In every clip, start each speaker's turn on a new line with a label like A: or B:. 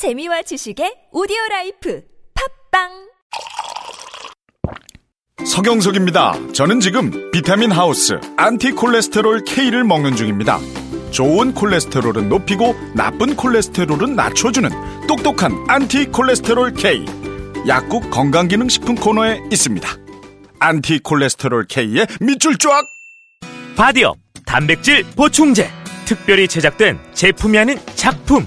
A: 재미와 지식의 오디오 라이프 팟빵
B: 서경석입니다. 저는 지금 비타민 하우스 안티콜레스테롤 K를 먹는 중입니다. 좋은 콜레스테롤은 높이고 나쁜 콜레스테롤은 낮춰주는 똑똑한 안티콜레스테롤 K. 약국 건강기능식품 코너에 있습니다. 안티콜레스테롤 K의 밑줄 쫙!
C: 바디업 단백질 보충제 특별히 제작된 제품이 아닌 작품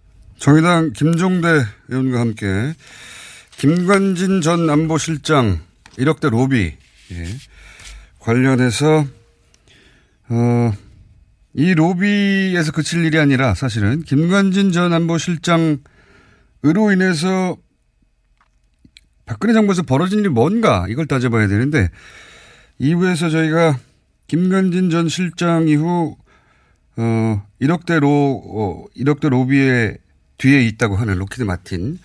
D: 정의당 김종대 의원과 함께 김관진 전 안보실장 1억대 로비 예. 관련해서 어, 이 로비에서 그칠 일이 아니라 사실은 김관진 전 안보실장으로 인해서 박근혜 정부에서 벌어진 일이 뭔가 이걸 따져봐야 되는데 이후에서 저희가 김관진 전 실장 이후 어 1억대 로 어, 1억대 로비에 뒤에 있다고 하는 록히드 마틴.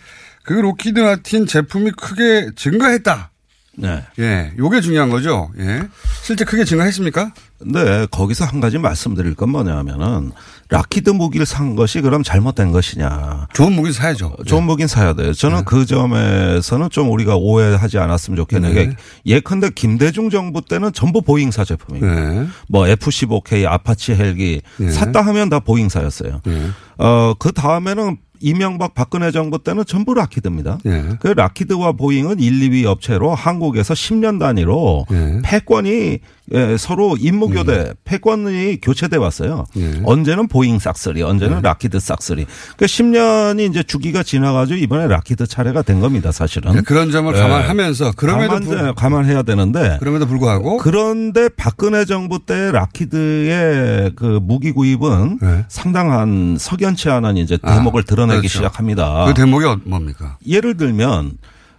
D: 그 록히드 마틴 제품이 크게 증가했다.
E: 네.
D: 예, 요게 중요한 거죠. 예. 실제 크게 증가했습니까?
E: 네, 거기서 한 가지 말씀드릴 건 뭐냐면은 록히드 무기를 산 것이 그럼 잘못된 것이냐.
D: 좋은 무기 사야죠.
E: 좋은 무기는 사야 돼요. 저는
D: 네.
E: 그 점에서는 좀 우리가 오해하지 않았으면 좋겠는
D: 네.
E: 게 예컨대 김대중 정부 때는 전부 보잉사 제품이에요.
D: 네.
E: 뭐 F-15K 아파치 헬기
D: 네.
E: 샀다 하면 다 보잉사였어요.
D: 네.
E: 어, 그 다음에는 이명박 박근혜 정부 때는 전부 록히드입니다.
D: 네.
E: 그 록히드와 보잉은 1, 2위 업체로 한국에서 10년 단위로
D: 네.
E: 패권이 예, 서로 임무 교대 패권이 교체돼 왔어요.
D: 네.
E: 언제는 보잉 싹쓸이, 언제는 록히드 싹쓸이. 그 10년이 이제 주기가 지나가지고 이번에 록히드 차례가 된 겁니다, 사실은.
D: 네, 그런 점을
E: 네.
D: 감안하면서 그럼에도 불,
E: 감안 해야 되는데
D: 그럼에도 불구하고
E: 그런데 박근혜 정부 때 라키드의 그 무기 구입은
D: 네.
E: 상당한 석연치 않은 이제
D: 아,
E: 대목을 드러내기
D: 그렇죠.
E: 시작합니다.
D: 그 대목이 어- 뭡니까?
E: 예를 들면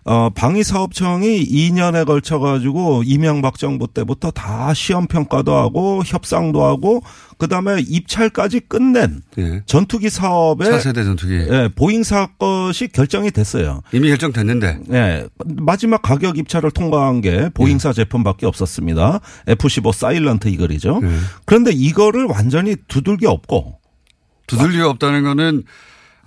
E: 어 방위사업청이 2년에 걸쳐 가지고 이명박 정부 때부터 다 시험 평가도 하고 협상도 하고 그다음에 입찰까지 끝낸
D: 예.
E: 전투기 사업에
D: 4세대 전투기
E: 예, 보잉사 것이 결정이 됐어요.
D: 이미 결정됐는데
E: 예, 마지막 가격 입찰을 통과한 게 보잉사 제품밖에 없었습니다. F-15 사일런트 이글이죠.
D: 네.
E: 그런데 이거를 완전히 두들겨 없고
D: 두들리가 없다는 거는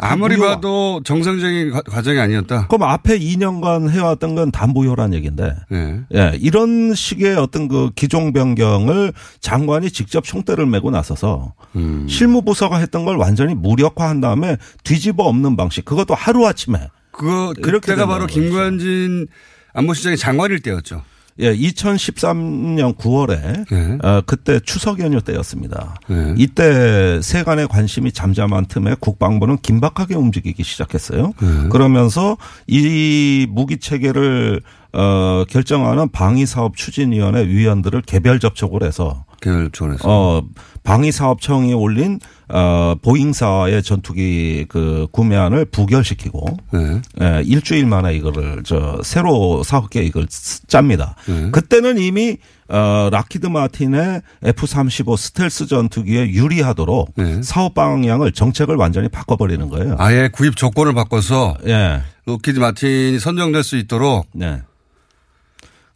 D: 아무리
E: 무효화.
D: 봐도 정상적인 과- 과정이 아니었다.
E: 그럼 앞에 2년간 해왔던 건 다 무효란 얘기인데
D: 예.
E: 예, 이런 식의 어떤 그 기종 변경을 장관이 직접 총대를 메고 나서서
D: 음.
E: 실무부서가 했던 걸 완전히 무력화한 다음에 뒤집어 엎는 방식. 그것도 하루아침에.
D: 그거 그때가 바로. 김관진 안보실장이 장관일 때였죠.
E: 예, 2013년 9월에
D: 네.
E: 어, 그때 추석 연휴 때였습니다.
D: 네.
E: 이때 세간의 관심이 잠잠한 틈에 국방부는 긴박하게 움직이기 시작했어요.
D: 네.
E: 그러면서 이 무기 체계를 어, 결정하는 방위사업 추진위원회 위원들을 개별 접촉을 해서
D: 개별 조원에서.
E: 어, 방위사업청이 올린 어, 보잉사의 전투기 그 구매안을 부결시키고
D: 네.
E: 예, 일주일 만에 이거를 저 새로 사업 계획을 쓰- 짭니다.
D: 네.
E: 그때는 이미 어 락히드 마틴의 F-35 스텔스 전투기에 유리하도록
D: 네.
E: 사업 방향을 정책을 완전히 바꿔버리는 거예요.
D: 아예 구입 조건을 바꿔서
E: 예.
D: 록히드 마틴이 선정될 수 있도록
E: 네.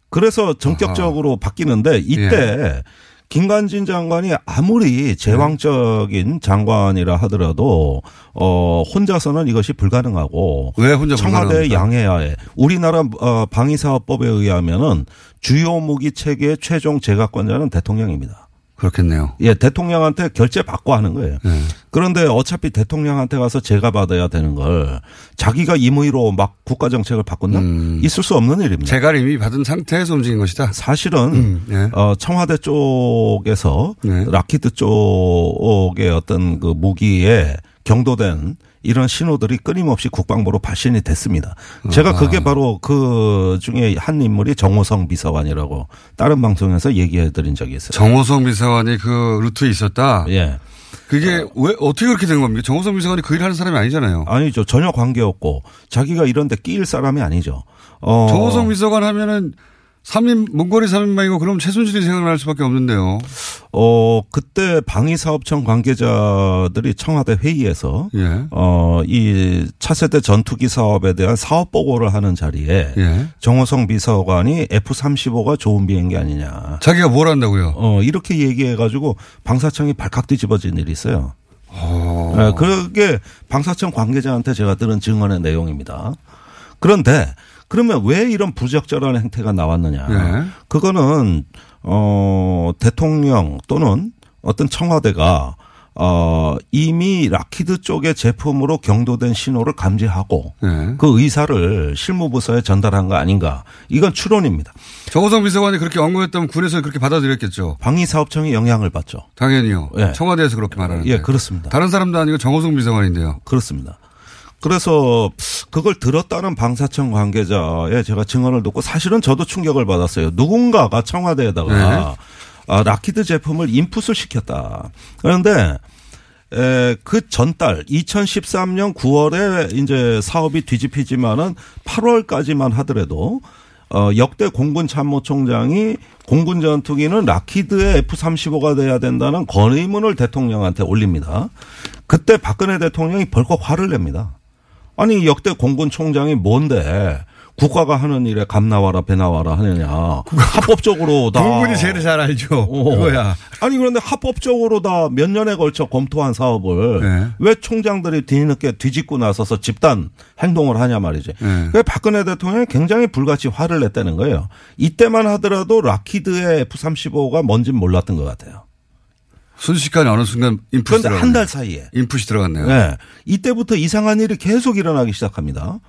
E: 그래서 전격적으로 바뀌는데 이때
D: 예.
E: 김관진 장관이 아무리 제왕적인 장관이라 하더라도 어 혼자서는 이것이 불가능하고
D: 왜 혼자
E: 청와대
D: 불가능합니까?
E: 양해하에 우리나라 어 방위사업법에 의하면은 주요 무기 체계의 최종 제각권자는 대통령입니다.
D: 그렇겠네요.
E: 예, 대통령한테 결제 받고 하는 거예요.
D: 네.
E: 그런데 어차피 대통령한테 가서 제가 받아야 되는 걸 자기가 임의로 막 국가 정책을 바꾼다?
D: 음.
E: 있을 수 없는 일입니다.
D: 재가 이미 받은 상태에서 움직인 것이다.
E: 사실은
D: 음, 네.
E: 어, 청와대 쪽에서
D: 네.
E: 록히드 쪽의 어떤 그 무기에 경도된 이런 신호들이 끊임없이 국방부로 발신이 됐습니다. 제가 그게 바로 그 중에 한 인물이 정호성 비서관이라고 다른 방송에서 얘기해 드린 적이 있어요.
D: 정호성 비서관이 그 루트에 있었다.
E: 예.
D: 그게 왜 어떻게 그렇게 된 겁니까? 정호성 비서관이 그 일하는 사람이 아니잖아요.
E: 아니죠. 전혀 관계없고 자기가 이런 데 끼일 사람이 아니죠. 어.
D: 정호성 비서관 하면은 3인 문고리 3인방이고 그럼 최순실이 생각날 수밖에 없는데요.
E: 어, 그때 방위사업청 관계자들이 청와대 회의에서
D: 예.
E: 어, 이 차세대 전투기 사업에 대한 사업 보고를 하는 자리에
D: 예.
E: 정호성 비서관이 F-35가 좋은 비행기 아니냐.
D: 자기가 뭘 한다고요?
E: 어, 이렇게 얘기해 가지고 방사청이 발칵 뒤집어진 일이 있어요.
D: 어.
E: 예, 그게 방사청 관계자한테 제가 들은 증언의 내용입니다. 그런데 그러면 왜 이런 부적절한 행태가 나왔느냐.
D: 네.
E: 그거는 어 대통령 또는 어떤 청와대가 어 이미 라키드 쪽의 제품으로 경도된 신호를 감지하고
D: 네.
E: 그 의사를 실무부서에 전달한 거 아닌가. 이건 추론입니다.
D: 정호성 비서관이 그렇게 언급했다면 군에서 그렇게 받아들였겠죠.
E: 방위사업청이 영향을 받죠.
D: 당연히요.
E: 예.
D: 청와대에서 그렇게 말하는데.
E: 예, 그렇습니다.
D: 다른 사람도 아니고 정호성 비서관인데요.
E: 그렇습니다. 그래서 그걸 들었다는 방사청 관계자의 제가 증언을 듣고 사실은 저도 충격을 받았어요. 누군가가 청와대에다가
D: 네.
E: 아, 라키드 제품을 인풋을 시켰다. 그런데 에, 그 전달 2013년 9월에 이제 사업이 뒤집히지만은 8월까지만 하더라도 어, 역대 공군 참모총장이 공군 전투기는 라키드의 F-35가 돼야 된다는 건의문을 대통령한테 올립니다. 그때 박근혜 대통령이 벌컥 화를 냅니다. 아니 역대 공군 총장이 뭔데 국가가 하는 일에 감 나와라 배 나와라 하느냐 합법적으로 다
D: 공군이 제일 잘 알죠.
E: 어.
D: 그거야.
E: 아니 그런데 합법적으로 다 몇 년에 걸쳐 검토한 사업을
D: 네.
E: 왜 총장들이 뒤늦게 뒤집고 나서서 집단 행동을 하냐 말이지.
D: 네.
E: 왜 박근혜 대통령이 굉장히 불같이 화를 냈다는 거예요. 이때만 하더라도 록히드의 F-35가 뭔진 몰랐던 것 같아요.
D: 순식간에 어느 순간 인풋이
E: 그런데. 한 달 사이에.
D: 인풋이 들어갔네요.
E: 네. 이때부터 이상한 일이 계속 일어나기 시작합니다.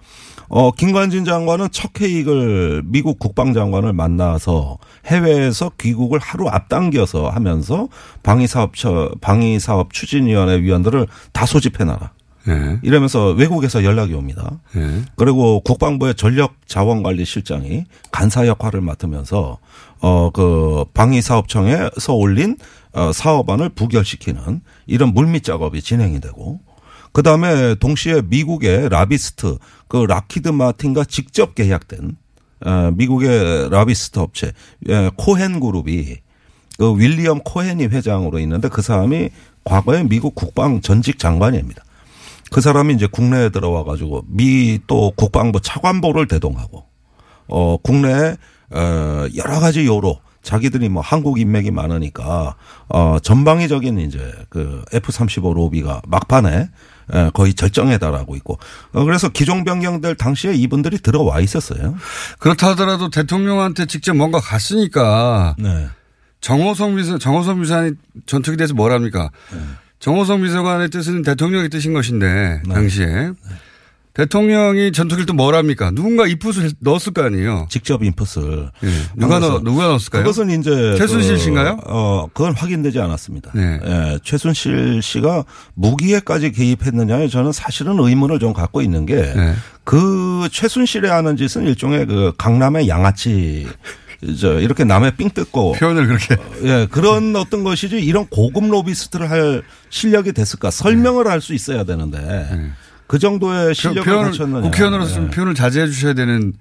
E: 어, 김관진 장관은 첫 회의를 미국 국방장관을 만나서 해외에서 귀국을 하루 앞당겨서 하면서 방위사업처, 방위사업 추진위원회 위원들을 다 소집해놔라.
D: 예.
E: 이러면서 외국에서 연락이 옵니다.
D: 예.
E: 그리고 국방부의 전력 자원관리 실장이 간사 역할을 맡으면서 어 그 방위사업청에서 올린 어 사업안을 부결시키는 이런 물밑 작업이 진행이 되고 그 다음에 동시에 미국의 로비스트 그 록히드 마틴과 직접 계약된 어 미국의 로비스트 업체 예, 코헨 그룹이 그 윌리엄 코헨이 회장으로 있는데 그 사람이 과거에 미국 국방 전직 장관입니다. 그 사람이 이제 국내에 들어와 가지고 미 또 국방부 차관보를 대동하고 어 국내에 어 여러 가지 요로 자기들이 뭐 한국 인맥이 많으니까 어 전방위적인 이제 그 F35 로비가 막판에 에, 거의 절정에 달하고 있고 어 그래서 기종 변경될 당시에 이분들이 들어와 있었어요.
D: 그렇다 하더라도 대통령한테 직접 뭔가 갔으니까
E: 네.
D: 정호성 비서 정호성 비서관이 전투기 대해서 뭘 합니까? 정호성 비서관의 뜻은 대통령의 뜻인 것인데
E: 네.
D: 당시에 대통령이 전투기를 또뭘 합니까? 누군가 이풋을 넣었을 거 아니에요.
E: 직접 인풋을
D: 예. 누가 넣 누가 넣었을까요?
E: 그것은 이제
D: 최순실
E: 그,
D: 씨인가요?
E: 어, 그건 확인되지 않았습니다.
D: 네.
E: 예, 최순실 씨가 무기에까지 개입했느냐에 저는 사실은 의문을 좀 갖고 있는 게
D: 네.
E: 그 최순실이 하는 짓은 일종의 그 강남의 양아치 저 이렇게 남의 삥 뜯고
D: 표현을 그렇게
E: 예 그런 어떤 것이지 이런 고급 로비스트를 할 실력이 됐을까 설명을 할 수 있어야 되는데 그 정도의 실력을
D: 네.
E: 갖췄느냐
D: 국회의원으로서 좀
E: 예.
D: 표현을 자제해 주셔야 되는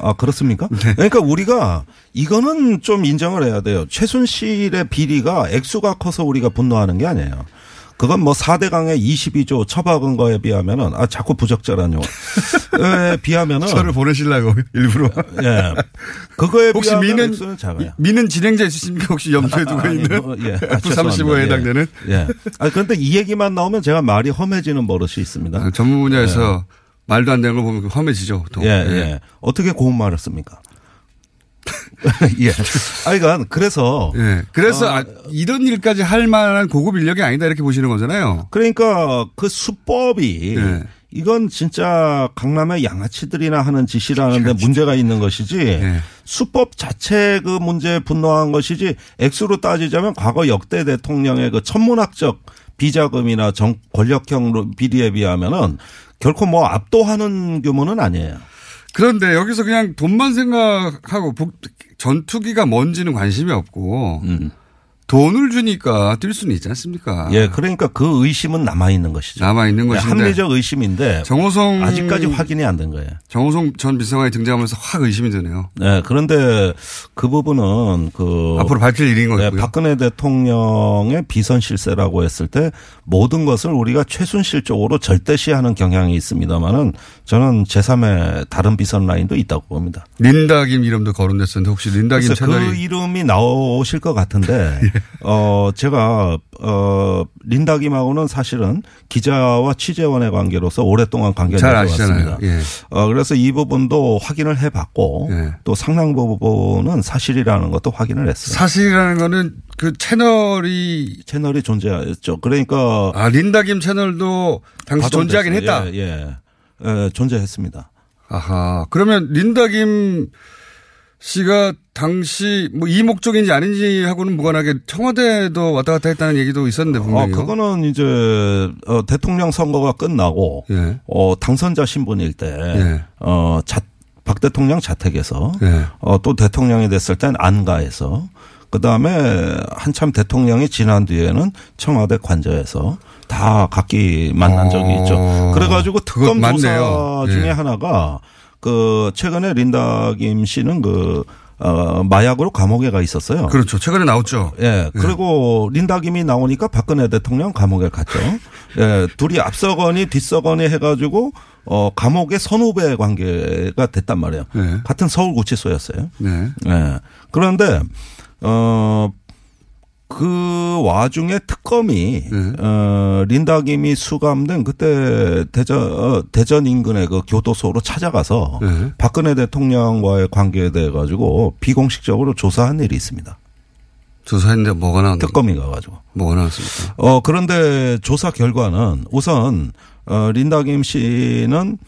E: 아, 그렇습니까?
D: 네.
E: 그러니까 우리가 이거는 좀 인정을 해야 돼요. 최순실의 비리가 액수가 커서 우리가 분노하는 게 아니에요. 그건 뭐 4대강의 22조 처박은 거에 비하면은, 아, 자꾸 부적절한 용어. 에 비하면은.
D: 저를 보내시려고 일부러
E: 예. 그거에
D: 혹시
E: 비하면
D: 미는. 미는 진행자 있으십니까? 혹시 염두에 두고
E: 아니,
D: 있는
E: 뭐, 예. 아,
D: F35에
E: 죄송합니다.
D: 해당되는
E: 예. 예. 아, 그런데 이 얘기만 나오면 제가 말이 험해지는 버릇이 있습니다.
D: 아, 전문 분야에서 말도 안 되는 걸 보면 험해지죠. 보통.
E: 예,
D: 예.
E: 예. 어떻게 고운 말을 씁니까? 예. 아, 그러니까 그래서
D: 예. 그래서
E: 어.
D: 아, 이런 일까지 할 만한 고급 인력이 아니다 이렇게 보시는 거잖아요.
E: 그러니까 그 수법이
D: 예.
E: 이건 진짜 강남의 양아치들이나 하는 짓이라는데 문제가 있는 것이지
D: 예.
E: 수법 자체 그 문제에 분노한 것이지 액수로 따지자면 과거 역대 대통령의 그 천문학적 비자금이나 정 권력형 비리에 비하면은 결코 뭐 압도하는 규모는 아니에요.
D: 그런데 여기서 그냥 돈만 생각하고 북- 전투기가 뭔지는 관심이 없고
E: 음.
D: 돈을 주니까 뛸 수는 있지 않습니까?
E: 예, 그러니까 그 의심은 남아 있는 것이죠.
D: 남아 있는
E: 예,
D: 것인데
E: 합리적 의심인데
D: 정호성
E: 아직까지 확인이 안 된 거예요.
D: 정호성 전 비서관이 등장하면서 확 의심이 드네요.
E: 네, 그런데 그 부분은 그
D: 앞으로 밝힐 일인
E: 네,
D: 거고요.
E: 박근혜 대통령의 비선 실세라고 했을 때 모든 것을 우리가 최순실적으로 절대시하는 경향이 있습니다만은 저는 제3의 다른 비선 라인도 있다고 봅니다.
D: 린다김 이름도 거론됐었는데 혹시 린다김
E: 그
D: 채널이
E: 이름이 나오실 것 같은데 어 제가 어 린다 김하고는 사실은 기자와 취재원의 관계로서 오랫동안 관계를
D: 잘
E: 맺어왔습니다.
D: 예.
E: 어 그래서 이 부분도 확인을 해 봤고
D: 예.
E: 또 상당 부분은 사실이라는 것도 확인을 했어요.
D: 사실이라는 거는 그 채널이
E: 채널이 존재했죠. 그러니까
D: 아 린다 김 채널도 당시 존재하긴 했다.
E: 예, 예. 예, 존재했습니다.
D: 아하. 그러면 린다 김 씨가 당시 뭐 이 목적인지 아닌지 하고는 무관하게 청와대도 왔다 갔다 했다는 얘기도 있었는데
E: 어,
D: 분명히.
E: 그거는 이제 어, 대통령 선거가 끝나고
D: 예.
E: 어, 당선자 신분일 때
D: 예.
E: 어, 자, 박 대통령 자택에서
D: 예.
E: 어, 또 대통령이 됐을 땐 안가에서 그다음에 한참 대통령이 지난 뒤에는 청와대 관저에서 다 각기 만난 적이
D: 어,
E: 있죠. 그래가지고 특검 조사
D: 맞네요.
E: 중에
D: 예.
E: 하나가 그 최근에 린다 김 씨는 그 어, 마약으로 감옥에 가 있었어요.
D: 그렇죠. 최근에 나왔죠.
E: 예. 그리고 린다 김이 나오니까 박근혜 대통령 감옥에 갔죠. 예. 둘이 앞서거니 뒤서거니 해가지고 어, 감옥의 선후배 관계가 됐단 말이에요.
D: 네.
E: 같은 서울구치소였어요.
D: 네.
E: 예. 그런데 어, 그 와중에 특검이
D: 네.
E: 어, 린다 김이 수감된 그때 대전 어, 대전 인근의 그 교도소로 찾아가서
D: 네.
E: 박근혜 대통령과의 관계에 대해 가지고 비공식적으로 조사한 일이 있습니다.
D: 조사했는데 뭐가 나왔
E: 특검이 가가지고.
D: 뭐가 나왔습니까?
E: 어 그런데 조사 결과는 우선 어 린다 김 씨는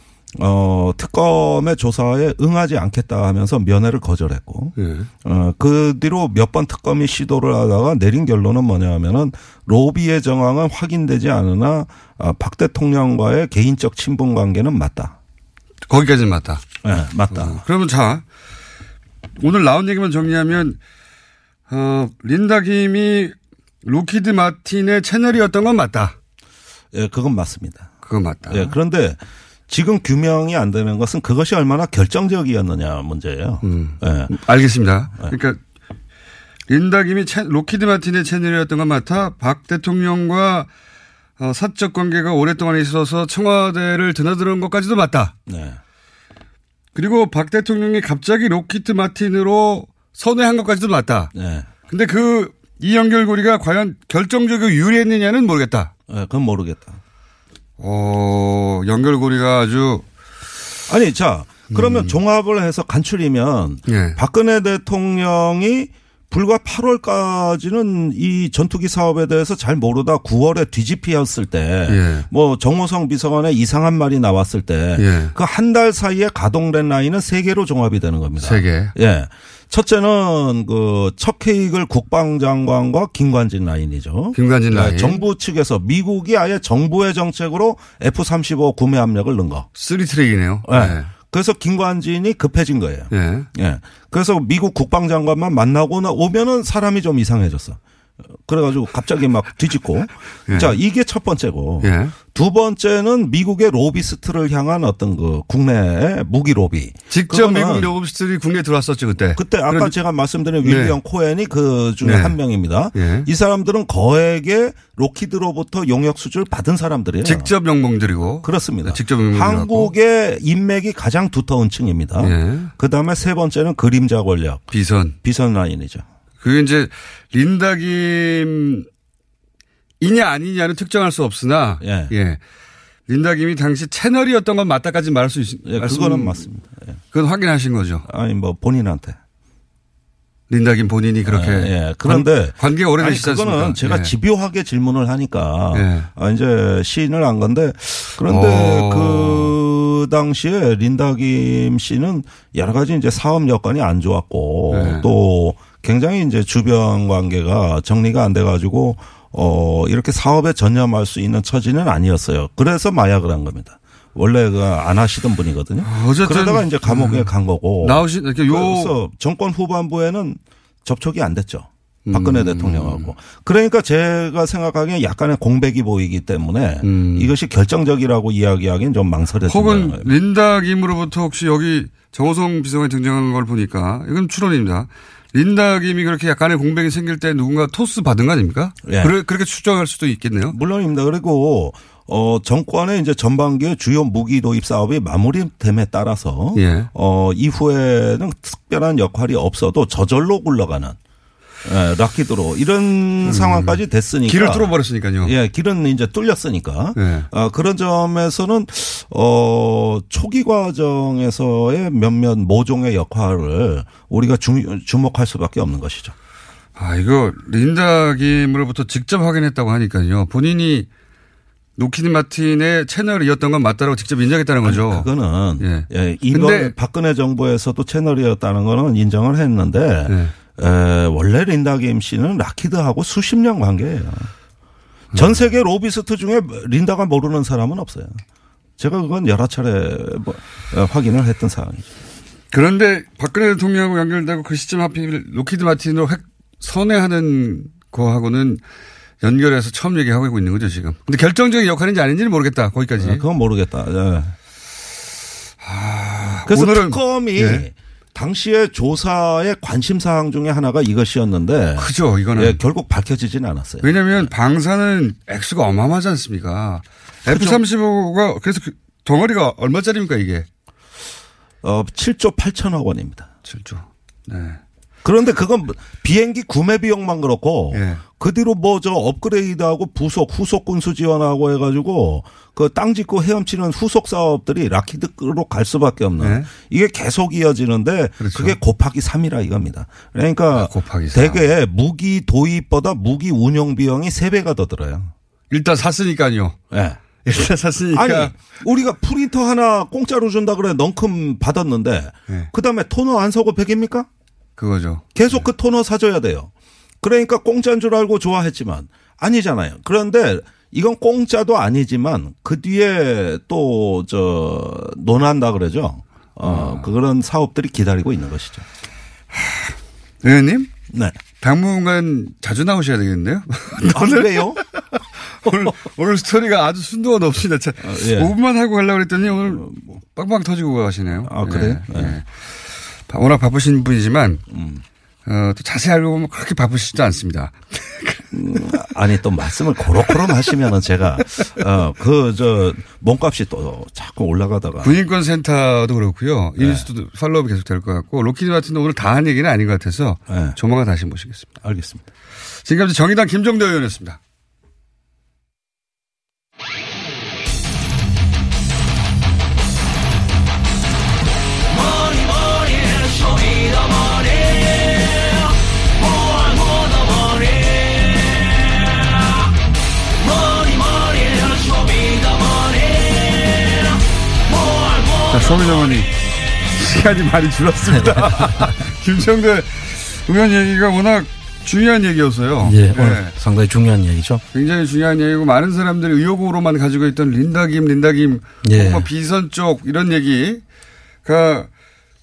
E: 어 특검의 조사에 응하지 않겠다 하면서 면회를 거절했고
D: 예.
E: 어 그 뒤로 몇 번 특검이 시도를 하다가 내린 결론은 뭐냐면은 로비의 정황은 확인되지 않으나 어, 박 대통령과의 개인적 친분 관계는 맞다.
D: 거기까지는 맞다.
E: 예, 맞다.
D: 어, 그러면 자 오늘 나온 얘기만 정리하면 어, 린다 김이 로키드 마틴의 채널이었던 건 맞다.
E: 예, 그건 맞습니다.
D: 그건 맞다.
E: 예, 그런데 지금 규명이 안 되는 것은 그것이 얼마나 결정적이었느냐 문제예요.
D: 음.
E: 예.
D: 알겠습니다. 그러니까 린다 김이 채- 록히드 마틴의 채널이었던 건 맞다. 박 대통령과 어, 사적 관계가 오랫동안 있어서 청와대를 드나드는 것까지도 맞다.
E: 네.
D: 그리고 박 대통령이 갑자기 록히드 마틴으로 선회한 것까지도 맞다.
E: 네.
D: 근데 그 이 연결고리가 과연 결정적이고 유리했느냐는 모르겠다.
E: 예, 그건 모르겠다.
D: 어, 연결고리가 아주
E: 아니, 자, 그러면 종합을 해서 간추리면
D: 예.
E: 박근혜 대통령이 불과 8월까지는 이 전투기 사업에 대해서 잘 모르다 9월에 뒤집혔을 때,
D: 예.
E: 뭐 정호성 비서관의 이상한 말이 나왔을 때,
D: 예.
E: 그 한 달 사이에 가동된 라인은 세 개로 종합이 되는 겁니다.
D: 세 개.
E: 예. 첫째는 그 척 헤이글 국방장관과 김관진 라인이죠.
D: 김관진
E: 네,
D: 라인.
E: 정부 측에서 미국이 아예 정부의 정책으로 F-35 구매 압력을 넣은 거.
D: 쓰리 트랙이네요.
E: 예. 그래서 김관진이 급해진 거예요.
D: 예.
E: 예. 그래서 미국 국방장관만 만나고 나 오면은 사람이 좀 이상해졌어. 그래가지고 갑자기 막 뒤집고.
D: 예.
E: 자, 이게 첫 번째고.
D: 예.
E: 두 번째는 미국의 로비스트를 향한 어떤 그 국내의 무기 로비.
D: 직접 미국 로비스트들이 국내에 들어왔었죠, 그때.
E: 그때 아까
D: 그런-
E: 제가 말씀드린
D: 네.
E: 윌리엄 코엔이 그 중에
D: 네.
E: 한 명입니다.
D: 예.
E: 이 사람들은 거액의 로키드로부터 용역 수주를 받은 사람들이에요.
D: 직접 명봉들이고.
E: 그렇습니다.
D: 네, 직접
E: 한국의 인맥이 가장 두터운 층입니다.
D: 예.
E: 그 다음에 세 번째는 그림자 권력,
D: 비선.
E: 비선 라인이죠.
D: 그게 이제 린다 김이냐 아니냐는 특정할 수 없으나
E: 예.
D: 린다 김이 당시 채널이었던 건 맞다까지 말할 수 있,
E: 예,
D: 말씀-
E: 그거는 맞습니다. 예.
D: 그건 확인하신 거죠.
E: 아니 뭐 본인한테
D: 린다 김 본인이 그렇게.
E: 예, 예. 그런데
D: 관, 계가
E: 아니,
D: 오래되시지 않습니까?
E: 그거는 제가
D: 예.
E: 집요하게 질문을 하니까
D: 예.
E: 아, 이제 시인을 한 건데 그런데
D: 어.
E: 그 당시에 린다 김 씨는 여러 가지 이제 사업 여건이 안 좋았고
D: 네.
E: 또 굉장히 이제 주변 관계가 정리가 안 돼 가지고 어 이렇게 사업에 전념할 수 있는 처지는 아니었어요. 그래서 마약을 한 겁니다. 원래 그안 하시던 분이거든요.
D: 어쨌든
E: 그러다가 이제 감옥에 간 거고
D: 나오신 이렇게 요
E: 그래서 정권 후반부에는 접촉이 안 됐죠. 박근혜
D: 음.
E: 대통령하고. 그러니까 제가 생각하기에 약간의 공백이 보이기 때문에
D: 음.
E: 이것이 결정적이라고 이야기하기는 좀 망설여진다.
D: 혹은 린다 김으로부터 혹시 여기 정호성 비서관이 등장한 걸 보니까 이건 추론입니다. 린다 김이 그렇게 약간의 공백이 생길 때 누군가 토스 받은 거 아닙니까?
E: 예.
D: 그래, 그렇게 추정할 수도 있겠네요.
E: 물론입니다. 그리고 어 정권의 이제 전반기의 주요 무기 도입 사업이 마무리됨에 따라서
D: 예.
E: 어 이후에는 특별한 역할이 없어도 저절로 굴러가는 예, 록히드로 이런 상황까지 됐으니까
D: 음. 길을 뚫어버렸으니까요.
E: 예, 길은 이제 뚫렸으니까.
D: 예.
E: 어, 그런 점에서는 어 초기 과정에서의 몇몇 모종의 역할을 우리가 주, 주목할 수밖에 없는 것이죠.
D: 아, 이거 린다 김으로부터 직접 확인했다고 하니까요. 본인이 록히드 마틴의 채널이었던 건 맞다라고 직접 인정했다는 거죠.
E: 그거는
D: 예.
E: 예, 이번 박근혜 정부에서도 채널이었다는 거는 인정을 했는데
D: 예.
E: 에, 원래 린다 김 씨는 록히드하고 수십 년 관계예요. 전 세계 로비스트 중에 린다가 모르는 사람은 없어요. 제가 그건 여러 차례 뭐, 어, 확인을 했던 사항이죠.
D: 그런데 박근혜 대통령하고 연결되고 그 시점 하필 록히드 마틴으로 획 선회하는 거하고는 연결해서 처음 얘기하고 있는 거죠, 지금. 근데 결정적인 역할인지 아닌지는 모르겠다, 거기까지.
E: 아, 그건 모르겠다. 예. 그래서
D: 오늘은-
E: 특검이
D: 예.
E: 당시의 조사의 관심 사항 중에 하나가 이것이었는데
D: 크죠, 이거는.
E: 예, 결국 밝혀지진 않았어요.
D: 왜냐하면 방사는 액수가 어마어마하지 않습니까? F-35가 그래서 그 덩어리가 얼마짜리입니까, 이게?
E: 어, 7조 8천억 원입니다.
D: 7조. 네.
E: 그런데 그건 비행기 구매 비용만 그렇고
D: 예.
E: 그 뒤로 뭐 저 업그레이드하고 부속 후속 군수 지원하고 해가지고 그 땅 짓고 헤엄치는 후속 사업들이 라키드로 갈 수밖에 없는
D: 네.
E: 이게 계속 이어지는데
D: 그렇죠.
E: 그게 곱하기 3이라 이겁니다. 그러니까
D: 아.
E: 대개 무기 도입보다 무기 운영 비용이 3배가 더 들어요.
D: 일단 샀으니까요.
E: 예.
D: 일단 샀으니까.
E: 아니 우리가 프린터 하나 공짜로 준다 그래 넝큼 받았는데
D: 네.
E: 그 다음에 토너 안 사고 100입니까?
D: 그거죠.
E: 계속 그 토너 사줘야 돼요. 그러니까 공짜인 줄 알고 좋아했지만 아니잖아요. 그런데 이건 공짜도 아니지만 그 뒤에 또 저 논한다 그러죠. 어, 그런 사업들이 기다리고 있는 것이죠.
D: 의원님?
E: 네.
D: 당분간 자주 나오셔야 되겠는데요?
E: 아, 왜요?
D: 오늘, 오늘 스토리가 아주 순도가 높습니다. 자,
E: 예.
D: 5분만 하고 가려고 그랬더니 오늘 빵빵 터지고 가시네요.
E: 아, 그래요?
D: 예,
E: 네.
D: 예. 바- 워낙 바쁘신 분이지만,
E: 음.
D: 어, 또 자세히 알고 보면 그렇게 바쁘시지 않습니다.
E: 아니 또 말씀을 고로고로 하시면은 제가 어 그 저 몸값이 또 자꾸 올라가다가
D: 군인권 센터도 그렇고요.
E: 네.
D: 이 뉴스도 follow-up이 계속 될 것 같고, 록히드 마틴도 오늘 다 한 얘기는 아닌 것 같아서
E: 네.
D: 조만간 다시 모시겠습니다.
E: 알겠습니다.
D: 지금까지 정의당 김종대 의원이었습니다. 자, 소미더머니 시간이 많이 줄었습니다. 김정대 의원 얘기가 워낙 중요한 얘기였어요.
F: 예,
D: 네.
F: 오늘 상당히 중요한 얘기죠.
D: 굉장히 중요한 얘기고 많은 사람들이 의혹으로만 가지고 있던 린다김, 린다김,
F: 예.
D: 뭐 비선 쪽 이런 얘기가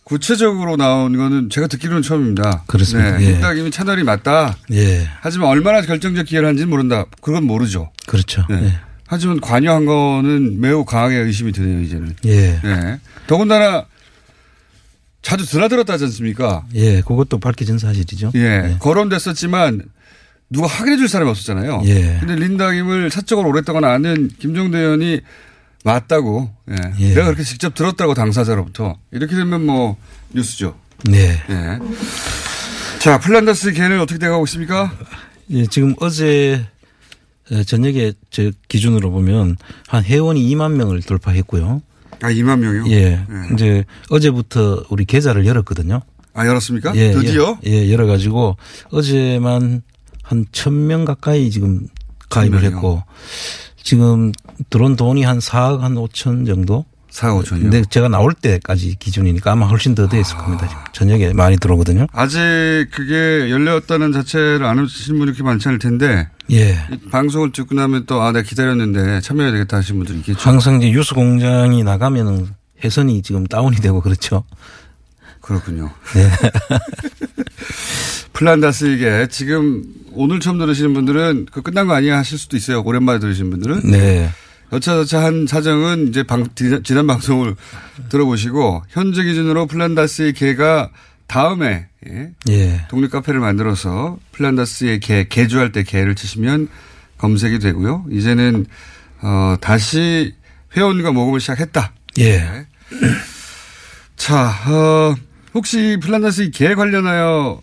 D: 구체적으로 나온 거는 제가 듣기로는 처음입니다.
F: 그렇습니다.
D: 네,
F: 예.
D: 린다김이 채널이 맞다.
F: 예,
D: 하지만 얼마나 결정적 기여를 하는지는 모른다. 그건 모르죠.
F: 그렇죠.
D: 네. 하지만 관여한 거는 매우 강하게 의심이 드네요, 이제는.
F: 예, 예,
D: 네. 더군다나 자주 드나들었다 하지 않습니까?
F: 예, 그것도 밝혀진 사실이죠.
D: 예. 거론됐었지만 누가 확인해 줄 사람이 없었잖아요.
F: 예.
D: 근데 린다 김을 사적으로 오랫동안 아는 김종대 의원이 맞다고. 예.
F: 예.
D: 내가 그렇게 직접 들었다고 당사자로부터. 이렇게 되면 뭐 뉴스죠.
F: 네.
D: 예. 자, 플란다스 개는 어떻게 돼가고 있습니까?
F: 예, 지금 어제 어, 저녁에 저 기준으로 보면 한 회원이 2만 명을 돌파했고요.
D: 아, 2만 명이요?
F: 예. 이제 어제부터 우리 계좌를 열었거든요.
D: 아, 열었습니까?
F: 예,
D: 드디어?
F: 예, 예, 열어가지고 어제만 한 천 명 가까이 지금 가입을
D: 명이요?
F: 했고 지금 들어온 돈이 한 4억 한 5천 정도?
D: 4억 5천이요?
F: 근데 제가 나올 때까지 기준이니까 아마 훨씬 더 됐을 겁니다. 지금 저녁에 많이 들어오거든요.
D: 아직 그게 열렸다는 자체를 안 하시는 분이 그렇게 많지 않을 텐데
F: 예.
D: 이 방송을 듣고 나면 또 아, 내가 기다렸는데 참여해야 되겠다 하시는 분들이 있겠죠.
F: 항상 이제 유수 공장이 나가면은 해선이 지금 다운이 되고 그렇죠.
D: 그렇군요.
F: 네.
D: 플란다스 이게 지금 오늘 처음 들으시는 분들은 그 끝난 거 아니야 하실 수도 있어요. 오랜만에 들으시는 분들은.
F: 네.
D: 여차저차한 사정은 이제 방, 지난- 방송을 들어보시고 현재 기준으로 플란다스의 계가 다음에 예,
F: 예.
D: 독립 카페를 만들어서 플란다스의 계 계주할 때 계를 치시면 검색이 되고요. 이제는 어 다시 회원과 모금을 시작했다.
F: 예.
D: 자, 어, 혹시 플란다스 계 관련하여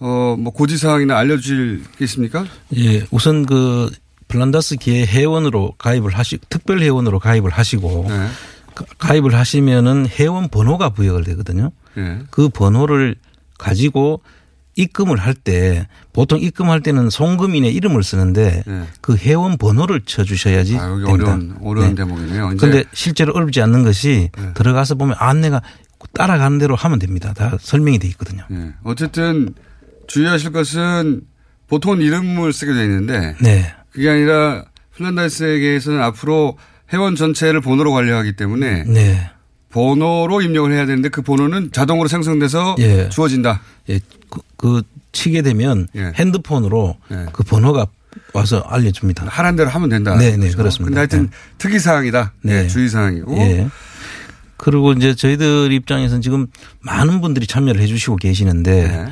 D: 어 뭐 고지 사항이나 알려 주실 게 있습니까?
F: 예. 우선 그 플란다스 계 회원으로 가입을 하시 특별 회원으로 가입을 하시고
D: 네.
F: 가- 가입을 하시면은 회원 번호가 부여가 되거든요.
D: 예.
F: 그 번호를 가지고 입금을 할 때 보통 입금할 때는 송금인의 이름을 쓰는데
D: 네.
F: 그 회원 번호를 쳐 주셔야지
D: 아,
F: 됩니다.
D: 어려운 어려운
F: 네.
D: 대목이네요.
F: 그런데 실제로 어렵지 않는 것이
D: 네.
F: 들어가서 보면 안내가 따라가는 대로 하면 됩니다. 다 설명이 돼 있거든요.
D: 예. 어쨌든 주의하실 것은 보통 이름을 쓰게 되어 있는데
F: 네.
D: 그게 아니라 플란다스에게서는 앞으로 회원 전체를 번호로 관리하기 때문에
F: 네.
D: 번호로 입력을 해야 되는데 그 번호는 자동으로 생성돼서
F: 예.
D: 주어진다.
F: 예, 그, 그 치게 되면
D: 예.
F: 핸드폰으로
D: 예.
F: 그 번호가 와서 알려줍니다.
D: 하란 대로 하면 된다.
F: 네, 네, 그렇습니다.
D: 근데 하여튼
F: 네.
D: 특이 사항이다. 네.
F: 네.
D: 주의 사항이고.
F: 예. 그리고 이제 저희들 입장에서는 지금 많은 분들이 참여를 해 주시고 계시는데
D: 네.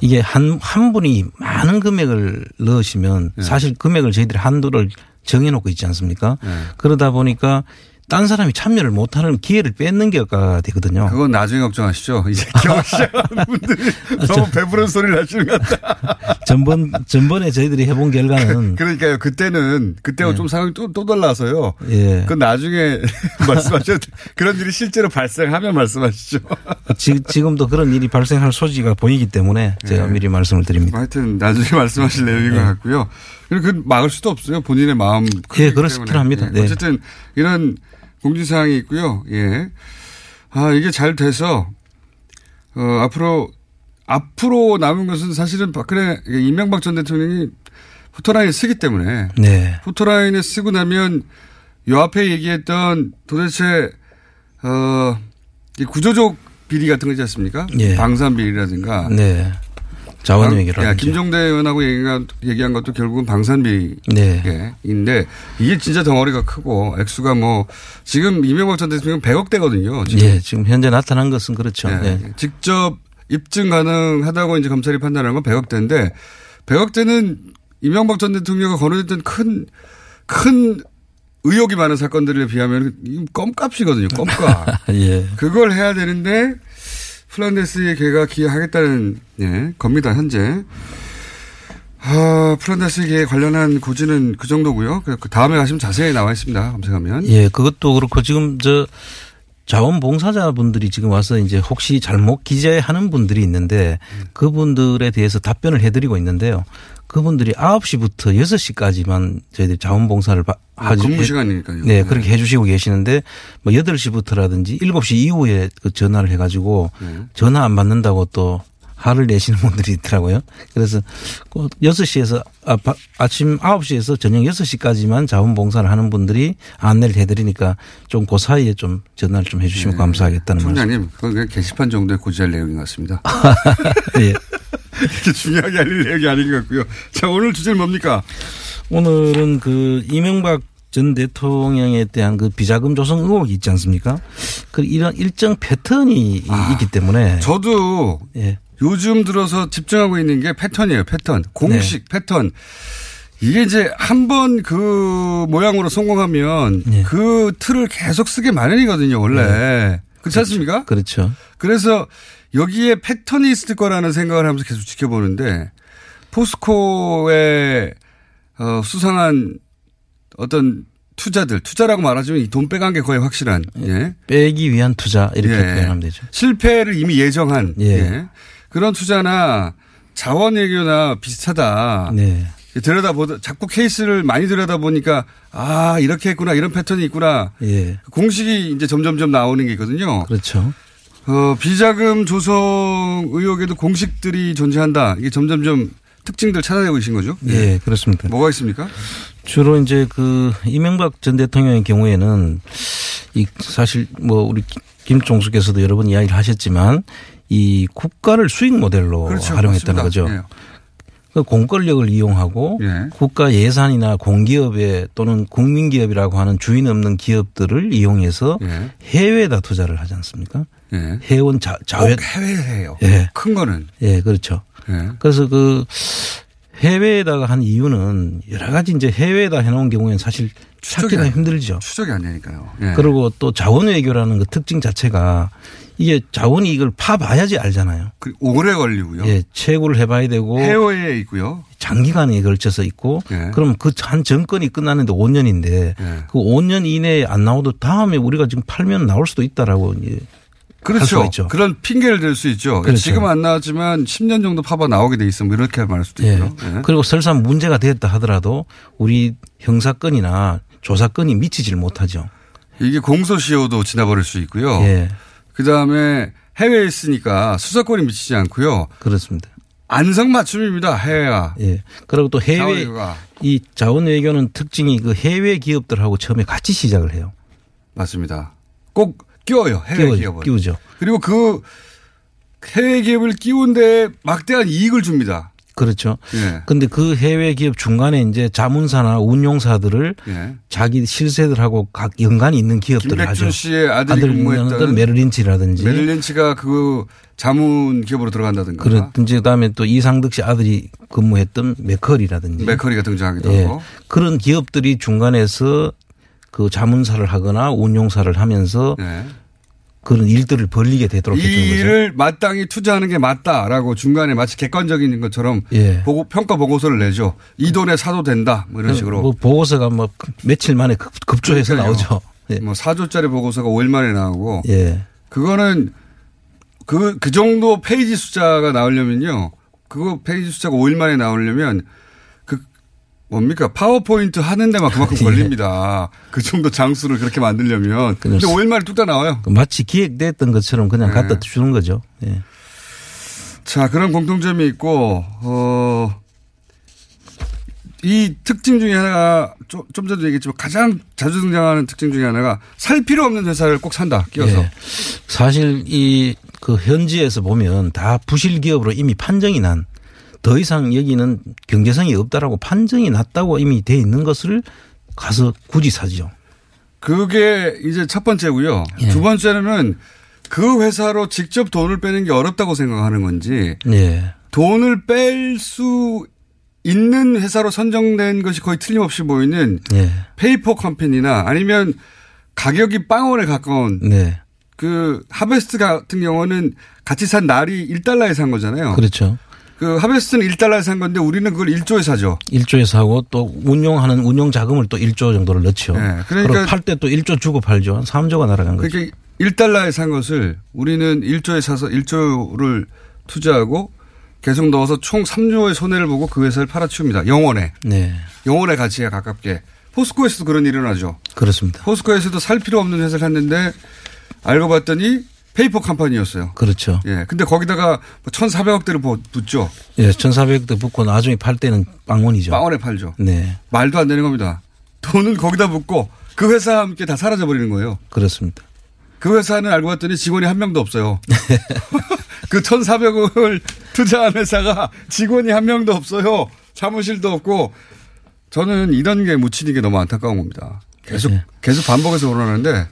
F: 이게 한, 한 분이 많은 금액을 넣으시면
D: 네.
F: 사실 금액을 저희들이 한도를 정해놓고 있지 않습니까?
D: 네.
F: 그러다 보니까 딴 사람이 참여를 못하는 기회를 뺏는 게 되거든요.
D: 그건 나중에 걱정하시죠. 이제 겨우 시작하는 분들이 너무 배부른 소리를 하시는 것 같다.
F: 전번, 전번에 저희들이 해본 결과는
D: 그 러니까요. 그때는 그때하고 좀 상황이 또, 또 달라서요.
F: 예.
D: 그건 나중에 말씀하셔도 돼. 그런 일이 실제로 발생하면 말씀하시죠.
F: 지, 지금도 그런 일이 발생할 소지가 보이기 때문에 제가
D: 네.
F: 미리 말씀을 드립니다.
D: 하여튼 나중에 말씀하실 내용인 것 같고요. 그리고 그 막을 수도 없어요. 본인의 마음.
F: 예, 그렇긴. 합니다.
D: 예.
F: 네.
D: 어쨌든 이런 공지사항이 있고요. 예. 아, 이게 잘 돼서, 어, 앞으로, 앞으로 남은 것은 사실은 박근혜, 이명박 전 대통령이 포토라인을 쓰기 때문에
F: 네.
D: 포토라인을 쓰고 나면 요 앞에 얘기했던 도대체, 어, 이 구조적 비리 같은 거 있지 않습니까?
F: 예.
D: 방산 비리라든가.
F: 네. 자원 얘기를.
D: 김종대 의원하고 얘기한, 얘기한 것도 결국은 방산비인데
F: 네.
D: 이게 진짜 덩어리가 크고 액수가 뭐 지금 이명박 전 대통령 100억대거든요. 지금.
F: 예, 지금 현재 나타난 것은 그렇죠.
D: 네.
F: 네.
D: 직접 입증 가능하다고 이제 검찰이 판단한 건 100억대인데 100억대는 이명박 전 대통령이 거론했던 큰, 큰 의혹이 많은 사건들에 비하면 껌값이거든요. 껌값.
F: 예.
D: 그걸 해야 되는데 플란다스의 계가 기여하겠다는 예, 겁니다. 현재. 아, 플란다스 계 관련한 고지는 그 정도고요. 그 다음에 가시면 자세히 나와 있습니다. 검색하면.
F: 예, 그것도 그렇고 지금 저 자원봉사자분들이 지금 와서 이제 혹시 잘못 기재하는 분들이 있는데 그분들에 대해서 답변을 해드리고 있는데요. 그분들이 9시부터 6시까지만 저희들이 자원봉사를.
D: 아, 근무 시간이니까요.
F: 네, 그렇게 해 주시고 계시는데 뭐 8시부터라든지 7시 이후에 그 전화를 해 가지고
D: 네.
F: 전화 안 받는다고 또 화를 내시는 분들이 있더라고요. 그래서 꼭 6시에서 아, 바- 아침 9시에서 저녁 6시까지만 자원봉사를 하는 분들이 안내를 해드리니까 좀 그 사이에 좀 전화를 좀 해주시면 감사하겠다는 말씀.
D: 총장님, 그건 그냥 게시판 정도의 고지할 내용인 것 같습니다.
F: 예.
D: 이렇게 중요하게 알릴 내용이 아닌 것 같고요. 자, 오늘 주제는 뭡니까?
F: 오늘은 그 이명박 전 대통령에 대한 그 비자금 조성 의혹이 있지 않습니까? 그 이런 일정 패턴이 있기 때문에
D: 저도
F: 예.
D: 요즘 들어서 집중하고 있는 게 패턴이에요. 패턴. 공식
F: 네.
D: 패턴. 이게 이제 한 번 그 모양으로 성공하면
F: 네.
D: 그 틀을 계속 쓰게 마련이거든요, 원래. 그렇지 않습니까?
F: 그렇죠.
D: 그래서 여기에 패턴이 있을 거라는 생각을 하면서 계속 지켜보는데 포스코의 어, 수상한 어떤 투자들 투자라고 말하지만 이 돈 빼간 게 거의 확실한 예.
F: 빼기 위한 투자 이렇게
D: 예.
F: 표현하면 되죠.
D: 실패를 이미 예정한
F: 예.
D: 예. 그런 투자나 자원 외교나 비슷하다.
F: 네.
D: 들여다보다 자꾸 케이스를 많이 들여다보니까 아 이렇게 했구나 이런 패턴이 있구나
F: 예.
D: 공식이 이제 점점점 나오는 게 있거든요.
F: 그렇죠.
D: 어, 비자금 조성 의혹에도 공식들이 존재한다. 이게 점점점 특징들 찾아내고 계신 거죠?
F: 예, 그렇습니다.
D: 뭐가 있습니까?
F: 주로 이제 그 이명박 전 대통령의 경우에는 이 사실 뭐 우리 김종수께서도 여러 번 이야기를 하셨지만 이 국가를 수익 모델로
D: 그렇죠.
F: 활용했다는
D: 맞습니다.
F: 거죠.
D: 예.
F: 그 공권력을 이용하고
D: 예.
F: 국가 예산이나 공기업에 또는 국민기업이라고 하는 주인 없는 기업들을 이용해서
D: 예.
F: 해외에다 투자를 하지 않습니까?
D: 예.
F: 해원 자, 자회.
D: 꼭 해외예요.
F: 예.
D: 큰 거는.
F: 예, 그렇죠.
D: 예.
F: 그래서 그 해외에다가 한 이유는 여러 가지 이제 해외에다 해놓은 경우에는 사실 찾기가
D: 안-
F: 힘들죠.
D: 추적이 안 되니까요. 예.
F: 그리고 또 자원 외교라는 그 특징 자체가 이게 자원이 이걸 파봐야지 알잖아요.
D: 그 오래 걸리고요.
F: 예, 채굴을 해봐야 되고
D: 해외에 있고요.
F: 장기간에 걸쳐서 있고
D: 예.
F: 그럼 그 한 정권이 끝나는데 5년인데
D: 예.
F: 그 5년 이내에 안 나오도 다음에 우리가 지금 팔면 나올 수도 있다라고 이제
D: 그렇죠. 그런 핑계를 댈 수 있죠.
F: 그렇죠.
D: 지금 안 나왔지만 10년 정도 파봐 나오게 돼 있으면 이렇게 말할 수도
F: 예.
D: 있고요. 예.
F: 그리고 설사 문제가 됐다 하더라도 우리 형사건이나 조사건이 미치질 못하죠.
D: 이게 공소시효도 지나버릴 수 있고요.
F: 예.
D: 그 다음에 해외에 있으니까 수사권이 미치지 않고요.
F: 그렇습니다.
D: 안성 맞춤입니다. 해외와.
F: 예. 그리고 또 해외
D: 자원외교가.
F: 이 자원 외교는 특징이 그 해외 기업들하고 처음에 같이 시작을 해요.
D: 맞습니다. 꼭 끼워요. 해외
F: 끼워,
D: 기업을.
F: 끼우죠.
D: 그리고 그 해외 기업을 끼운데 막대한 이익을 줍니다.
F: 그렇죠.
D: 예.
F: 근데 그 해외 기업 중간에 이제 자문사나 운용사들을
D: 예.
F: 자기 실세들하고 각 연관이 있는 기업들을
D: 김백준
F: 하죠.
D: 씨의 아들이
F: 아들
D: 근무했던
F: 메르린치라든지
D: 메릴린치가 그 자문 기업으로 들어간다든가
F: 그렇든지 그다음에 또 이상득 씨 아들이 근무했던 맥컬이라든지
D: 맥커리가 등장하기도
F: 예.
D: 하고
F: 그런 기업들이 중간에서 그 자문사를 하거나 운용사를 하면서
D: 예.
F: 그런 일들을 벌리게 되도록
D: 이
F: 해주는 거죠.
D: 일을 마땅히 투자하는 게 맞다라고 중간에 마치 객관적인 것처럼
F: 예.
D: 보고 평가 보고서를 내죠. 이 돈에 사도 된다 뭐 이런 식으로
F: 뭐 보고서가 뭐 며칠 만에 급,
D: 그러니까요.
F: 나오죠. 예.
D: 뭐 4조짜리 보고서가 5일 만에 나오고
F: 예.
D: 그거는 그, 그 정도 페이지 숫자가 나오려면요. 그거 페이지 숫자가 5일 만에 나오려면 그 뭡니까 파워포인트 하는 데만 그만큼
F: 예.
D: 걸립니다. 그 정도 장수를 그렇게 만들려면. 근데
F: 그렇습니다.
D: 5일 만에 뚝딱 나와요.
F: 그 마치 기획됐던 것처럼 그냥
D: 네.
F: 갖다 주는 거죠. 예.
D: 자, 그런 공통점이 있고, 어, 이 특징 중에 하나가 좀, 좀 전에도 얘기했지만 가장 자주 등장하는 특징 중에 하나가 살 필요 없는 회사를 꼭 산다. 끼워서.
F: 예. 사실 이 그 현지에서 보면 다 부실 기업으로 이미 판정이 난 더 이상 여기는 경제성이 없다라고 판정이 났다고 이미 돼 있는 것을 가서 굳이 사죠.
D: 그게 이제 첫 번째고요.
F: 예.
D: 두 번째는 그 회사로 직접 돈을 빼는 게 어렵다고 생각하는 건지
F: 예.
D: 돈을 뺄 수 있는 회사로 선정된 것이 거의 틀림없이 보이는
F: 예.
D: 페이퍼 컴퍼니나 아니면 가격이 빵원에 가까운
F: 네.
D: 그 하베스트 같은 경우는 같이 산 날이 1달러에 산 거잖아요.
F: 그렇죠.
D: 그 하베스트는 1달러에 산 건데 우리는 그걸 1조에 사죠.
F: 1조에 사고 또 운용하는 운용 자금을 또 1조 정도를 넣죠.
D: 네, 그러니까-
F: 그리고 팔때 또 1조 주고 팔죠. 한 3조가 날아간 거죠.
D: 그러니까 1달러에 산 것을 우리는 1조에 사서 1조를 투자하고 계속 넣어서 총 3조의 손해를 보고 그 회사를 팔아치웁니다. 영원에.
F: 네.
D: 영원의 가치에 가깝게. 포스코에서도 그런 일이 일어나죠.
F: 그렇습니다.
D: 포스코에서도 살 필요 없는 회사를 샀는데 알고 봤더니 페이퍼 컴퍼니였어요.
F: 그렇죠.
D: 예. 근데 거기다가 1,400억대를 붙죠.
F: 예, 1,400도 붙고 나중에 팔 때는 빵원이죠.
D: 빵원에 팔죠.
F: 네.
D: 말도 안 되는 겁니다. 돈은 거기다 붓고 그 회사와 함께 다 사라져 버리는 거예요.
F: 그렇습니다.
D: 그 회사는 알고 봤더니 직원이 한 명도 없어요. 그 1,400억을 투자한 회사가 직원이 한 명도 없어요. 사무실도 없고 저는 이런 게 묻히는 게 너무 안타까운 겁니다. 계속
F: 네.
D: 계속 반복해서 그러는데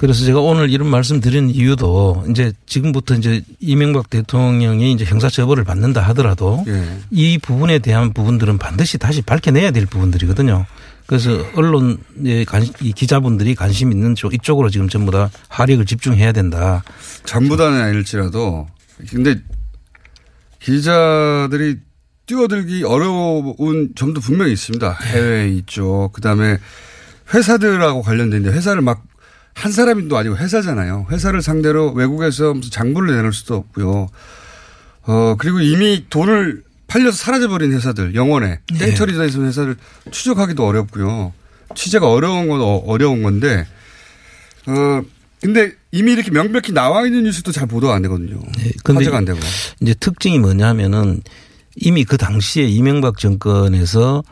F: 그래서 제가 오늘 이런 말씀 드린 이유도 이제 지금부터 이제 이명박 대통령이 이제 형사처벌을 받는다 하더라도
D: 예.
F: 이 부분에 대한 부분들은 반드시 다시 밝혀내야 될 부분들이거든요. 그래서 언론의 관, 이 기자분들이 관심 있는 쪽 이쪽으로 지금 전부 다 화력을 집중해야 된다.
D: 전부 다는 아닐지라도 근데 기자들이 뛰어들기 어려운 점도 분명히 있습니다. 해외에 있죠. 그다음에 회사들하고 관련된데 회사를 막 한 사람도 아니고 회사잖아요. 회사를 상대로 외국에서 무슨 장부를 내놓을 수도 없고요. 어, 그리고 이미 돈을 팔려서 사라져버린 회사들, 영원에.
F: 네.
D: 땡처리 돼 있는 회사를 추적하기도 어렵고요. 취재가 어려운 건 어- 어려운 건데, 어, 근데 이미 이렇게 명백히 나와 있는 뉴스도 잘 보도가 안 되거든요.
F: 네, 근데
D: 화제가 안 되고.
F: 이제 특징이 뭐냐면은 이미 그 당시에 이명박 정권에서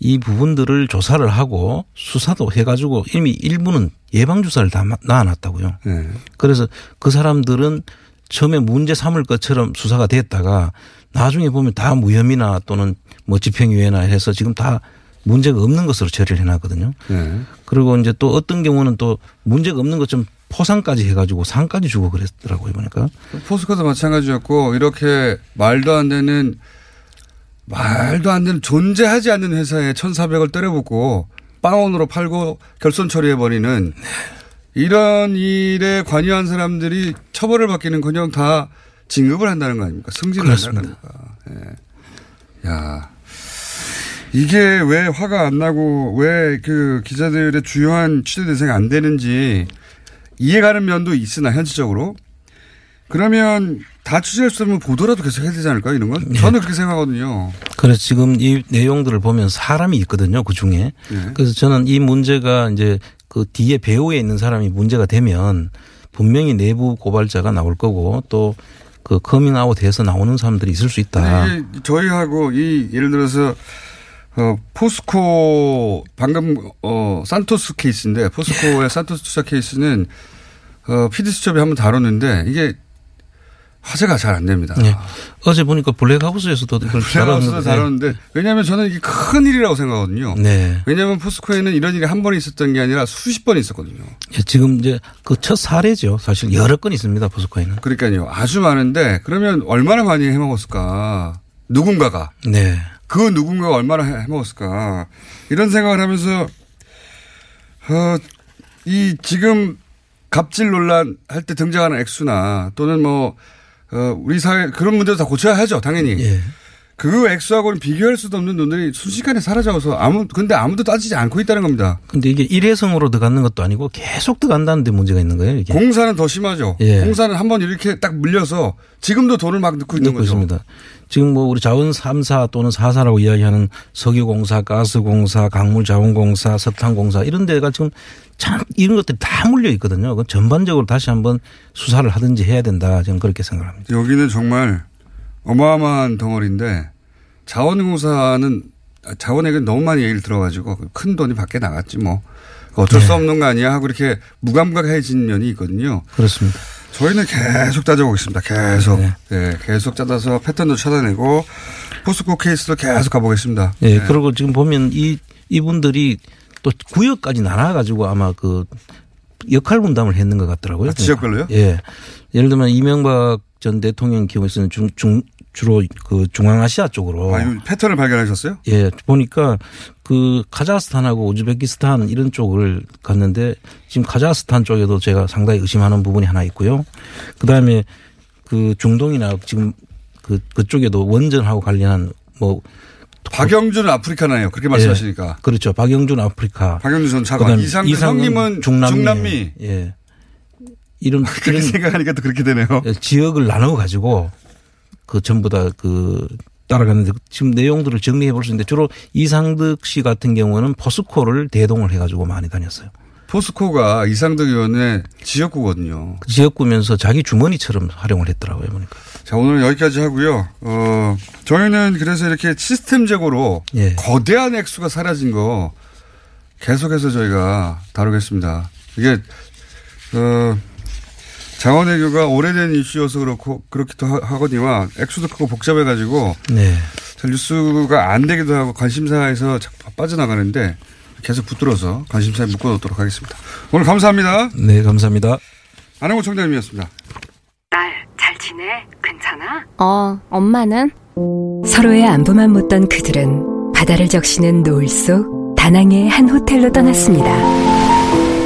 F: 이 부분들을 조사를 하고 수사도 해가지고 이미 일부는 예방 주사를 다 놔놨다고요.
D: 네.
F: 그래서 그 사람들은 처음에 문제 삼을 것처럼 수사가 됐다가 나중에 보면 다 무혐의나 또는 뭐 집행유예나 해서 지금 다 문제가 없는 것으로 처리를 해놨거든요.
D: 네.
F: 그리고 이제 또 어떤 경우는 또 문제가 없는 것좀 포상까지 해가지고 상까지 주고 그랬더라고요 보니까.
D: 포스코도 마찬가지였고 이렇게 말도 안 되는 말도 안 되는 존재하지 않는 회사에 1,400을 때려붓고 빵원으로 팔고 결손 처리해버리는 이런 일에 관여한 사람들이 처벌을 받기는 그냥 다 진급을 한다는 거 아닙니까? 승진을 한다는 거 아닙니까? 예. 야. 이게 왜 화가 안 나고 왜 그 기자들의 주요한 취재 대상이 안 되는지 이해가는 면도 있으나 현실적으로 그러면 다 취재할 수 없으면 보도라도 계속 해야 되지 않을까요? 이런 건? 저는 그렇게 생각하거든요.
F: 그래서 지금 이 내용들을 보면 사람이 있거든요 그 중에.
D: 네.
F: 그래서 저는 이 문제가 이제 그 뒤에 배후에 있는 사람이 문제가 되면 분명히 내부 고발자가 나올 거고 또 그 커밍아웃 해서 나오는 사람들이 있을 수 있다.
D: 이게 저희하고 이 예를 들어서 어 포스코 방금 어 산토스 케이스인데 포스코의 산토스 투자 케이스는 어 수첩이 한번 다뤘는데 이게 화제가 잘 안 됩니다.
F: 네. 어제 보니까 블랙하우스에서도
D: 블랙하우스도
F: 다뤘는데.
D: 왜냐하면 저는 이게 큰 일이라고 생각하거든요.
F: 네.
D: 왜냐하면 포스코에는 이런 일이 한 번 있었던 게 아니라 수십 번 있었거든요.
F: 예, 지금 이제 그 첫 사례죠. 사실 여러 건 있습니다. 포스코에는.
D: 그러니까요. 아주 많은데 그러면 얼마나 많이 해먹었을까. 누군가가.
F: 네.
D: 그 누군가가 얼마나 해- 해먹었을까. 이런 생각을 하면서, 어, 이 지금 갑질 논란 할 때 등장하는 액수나 또는 뭐, 어, 우리 사회 그런 문제도 다 고쳐야 하죠. 당연히.
F: 예.
D: 그 액수하고는 비교할 수도 없는 돈들이 순식간에 사라져서 아무, 근데 아무도 따지지 않고 있다는 겁니다.
F: 근데 이게 일회성으로 들어가는 것도 아니고 계속 들어간다는 데 문제가 있는 거예요. 이게.
D: 공사는 더 심하죠.
F: 예.
D: 공사는 한 번 이렇게 딱 물려서 지금도 돈을 막 넣고 있는
F: 넣고
D: 거죠.
F: 있습니다. 지금 뭐 우리 자원 3사 또는 4사라고 이야기하는 석유공사, 가스공사, 강물자원공사, 석탄공사 이런 데가 지금 참 이런 것들이 다 물려 있거든요. 그 전반적으로 다시 한번 수사를 하든지 해야 된다. 저는 그렇게 생각합니다.
D: 여기는 정말 어마어마한 덩어리인데 자원공사는 자원액은 너무 많이 얘기를 들어가지고 큰 돈이 밖에 나갔지 뭐 어쩔
F: 네.
D: 수 없는 거 아니야 하고 이렇게 무감각해진 면이 있거든요.
F: 그렇습니다.
D: 저희는 계속 따져보겠습니다. 계속
F: 네.
D: 네, 계속 짜다서 패턴도 찾아내고 포스코 케이스도 계속 가보겠습니다.
F: 예,
D: 네.
F: 그리고 지금 보면 이 이분들이 또 구역까지 나눠 가지고 아마 그 역할 분담을 했는 것 같더라고요.
D: 아, 지역별로요?
F: 예. 예를 들면 이명박 전 대통령 경우에서는 중, 중, 주로 그 중앙아시아 쪽으로.
D: 아, 이 패턴을 발견하셨어요?
F: 예, 보니까 그 카자흐스탄하고 우즈베키스탄 이런 쪽을 갔는데 지금 카자흐스탄 쪽에도 제가 상당히 의심하는 부분이 하나 있고요. 그 다음에 그 중동이나 지금 그 그쪽에도 원전하고 관련한 뭐
D: 박영준 아프리카나요. 그렇게 말씀하시니까.
F: 예, 그렇죠. 박영준 아프리카.
D: 박영준 전 차관. 이상근 형님은
F: 중남미.
D: 중남미.
F: 예. 이런
D: 그렇게
F: 이런
D: 생각하니까 또 그렇게 되네요.
F: 지역을 나눠 가지고 그 전부 다그 따라갔는데 지금 내용들을 정리해 볼 수 있는데 주로 이상득 씨 같은 경우는 포스코를 대동을 해 가지고 많이 다녔어요.
D: 포스코가 이상득 의원의 지역구거든요.
F: 그 지역구면서 자기 주머니처럼 활용을 했더라고요, 보니까.
D: 자, 오늘 여기까지 하고요. 어, 저희는 그래서 이렇게 시스템적으로
F: 예.
D: 거대한 액수가 사라진 거 계속해서 저희가 다루겠습니다. 이게, 어, 자원외교가 오래된 이슈여서 그렇고, 그렇기도 하- 하거니와 액수도 크고 복잡해가지고
F: 네.
D: 잘 뉴스가 안 되기도 하고 관심사에서 자꾸 빠져나가는데 계속 붙들어서 관심사에 묶어놓도록 하겠습니다. 오늘 감사합니다.
F: 네, 감사합니다.
D: 안홍구 청장님이었습니다.
G: 딸, 잘 지내? 괜찮아?
H: 어, 엄마는?
I: 서로의 안부만 묻던 그들은 바다를 적시는 노을 속 다낭의 한 호텔로 떠났습니다.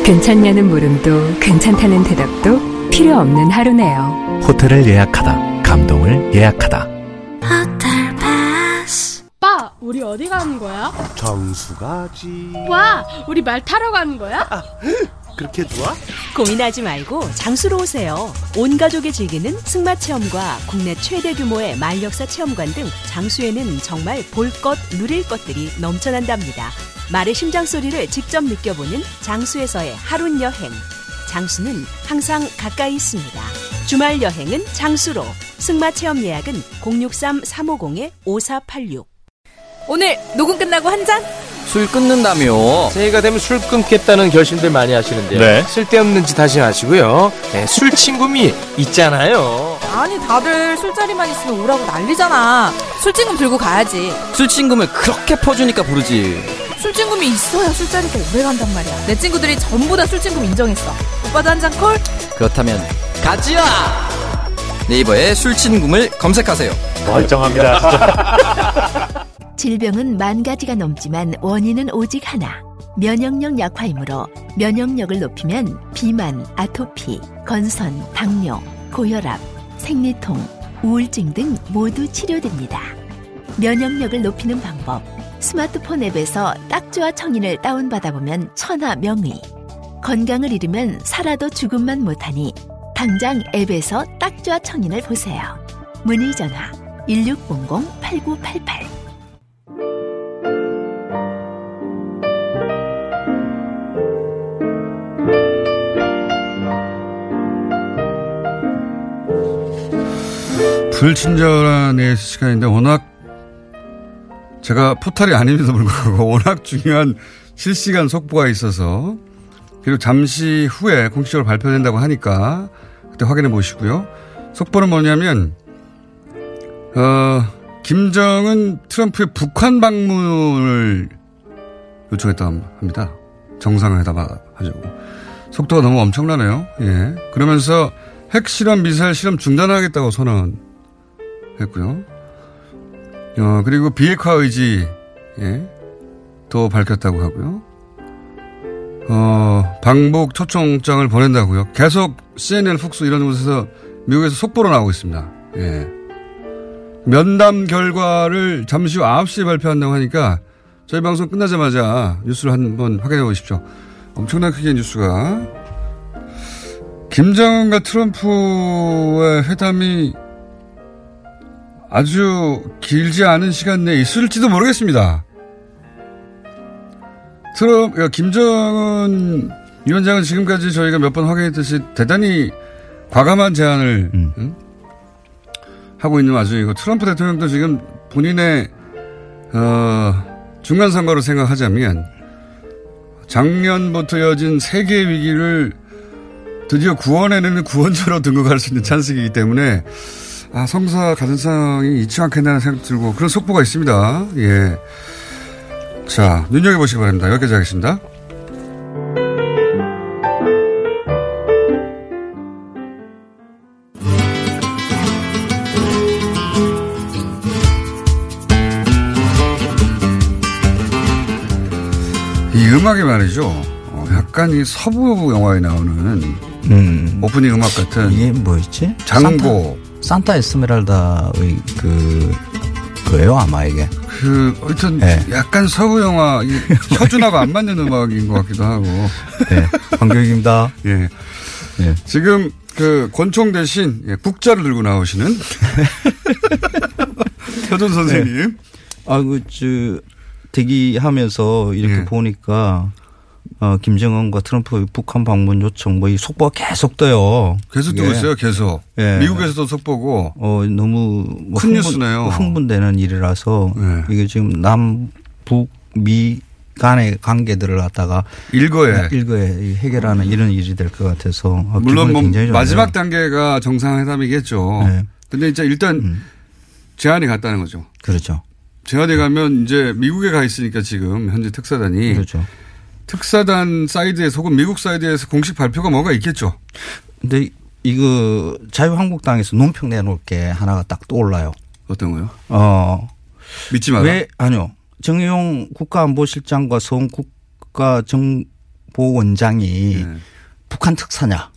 I: 괜찮냐는 물음도 괜찮다는 대답도 필요 없는 하루네요.
J: 호텔을 예약하다. 감동을 예약하다.
H: 호텔 패스.
K: 오빠, 우리
J: 어디 가는 거야?
K: 정수 가지.
J: 와, 우리 말 타러 가는 거야?
K: 그렇게 좋아?
I: 고민하지 말고 장수로 오세요. 온 가족이 즐기는 승마 체험과 국내 최대 규모의 말역사 체험관 등 장수에는 정말 볼 것, 누릴 것들이 넘쳐난답니다. 말의 심장 소리를 직접 느껴보는 장수에서의 하룬 여행. 장수는 항상 가까이 있습니다. 주말 여행은 장수로. 승마 체험 예약은 063-350-5486.
L: 오늘 녹음 끝나고 한 잔?
M: 술 끊는다며. 새해가 되면 술 끊겠다는 결심들 많이 하시는데요.
N: 네.
M: 쓸데없는 짓 하지 마시고요. 네, 술 친구미 있잖아요.
L: 아니 다들 술자리만 있으면 오라고 난리잖아. 술친금 들고 가야지.
O: 술친금을 그렇게 퍼주니까 부르지.
L: 술친금이 있어야 술자리가 오래 간단 말이야. 내 친구들이 전부 다 술친금 인정했어. 오빠도 한 잔 콜?
O: 그렇다면 가지야. 네이버에 술친금을 검색하세요.
N: 멀쩡합니다. 진짜.
P: 질병은 만 가지가 넘지만 원인은 오직 하나. 면역력 약화이므로 면역력을 높이면 비만, 아토피, 건선, 당뇨, 고혈압, 생리통, 우울증 등 모두 치료됩니다. 면역력을 높이는 방법. 스마트폰 앱에서 딱지와 청인을 다운받아보면 천하 명의. 건강을 잃으면 살아도 죽음만 못하니 당장 앱에서 딱지와 청인을 보세요. 문의 전화 1600-8988
D: 불친절한 예 시간인데 워낙 제가 포탈이 아님에도 불구하고 워낙 중요한 실시간 속보가 있어서 그리고 잠시 후에 공식적으로 발표된다고 하니까 그때 확인해 보시고요. 속보는 뭐냐면 어, 김정은 트럼프의 북한 방문을 요청했다고 합니다. 정상회담 하자고. 속도가 너무 엄청나네요. 예. 그러면서 핵실험, 미사일 실험 중단하겠다고 선언했고요. 어, 그리고 비핵화 의지, 예. 또 밝혔다고 하고요. 어, 방북 초청장을 보낸다고요. 계속 CNN, 폭스 이런 곳에서 미국에서 속보로 나오고 있습니다. 예. 면담 결과를 잠시 후 9시에 발표한다고 하니까 저희 방송 끝나자마자 뉴스를 한번 확인해 보십시오. 엄청난 크기의 뉴스가. 김정은과 트럼프의 회담이 아주 길지 않은 시간 내에 있을지도 모르겠습니다. 트럼프, 그러니까 김정은 위원장은 지금까지 저희가 몇 번 확인했듯이 대단히 과감한 제안을 응? 하고 있는 와중이고 트럼프 대통령도 지금 본인의 어, 중간 선거로 생각하자면 작년부터 이어진 세계 위기를 드디어 구원해내는 구원자로 등극할 수 있는 찬스이기 때문에 아, 성사 가능성이 있지 않겠나 생각 들고 그런 속보가 있습니다. 예. 자, 눈여겨보시기 바랍니다. 여기까지 하겠습니다. 이 음악이 말이죠. 어, 약간 이 서부 영화에 나오는
Q: 음.
D: 오프닝 음악 같은
Q: 이게 뭐였지?
D: 장고.
Q: 산타, 에스메랄다의 그 거예요 아마 이게.
D: 그 하여튼
Q: 네.
D: 약간 서부 영화 이 혀준하고 안 맞는 음악인 것 같기도 하고.
Q: 네. 황교익입니다.
D: 예.
Q: 예.
D: 지금 그 권총 대신 예, 국자를 들고 나오시는 혀준 선생님.
Q: 아, 그, 저, 대기하면서 이렇게
D: 예.
Q: 보니까, 어, 김정은과 트럼프 북한 방문 요청 뭐 이 속보가 계속 떠요.
D: 계속. 뜨고 있어요, 계속.
Q: 예.
D: 미국에서도 속보고.
Q: 어, 너무 뭐
D: 큰
Q: 흥분-
D: 뉴스네요.
Q: 흥분되는 일이라서
D: 예.
Q: 이게 지금 남북 미 간의 관계들을 갖다가
D: 일거에.
Q: 일거에 해결하는 이런 일이 될 것 같아서 어,
D: 물론 뭐. 마지막 단계가 정상회담이겠죠.
Q: 네.
D: 근데 이제 일단 제안이 갔다는 거죠.
Q: 그렇죠.
D: 제안이 가면 이제 미국에 가 있으니까 지금 현재 특사단이
Q: 그렇죠.
D: 특사단 사이드에서 혹은 미국 사이드에서 공식 발표가 뭐가 있겠죠.
Q: 근데 이거 자유한국당에서 논평 내놓을 게 하나가 딱 떠올라요.
D: 어떤 거요?
Q: 어.
D: 믿지 마라.
Q: 왜 아니요. 정의용 국가안보실장과 서훈 국가정보원장이
D: 네.
Q: 북한 특사냐?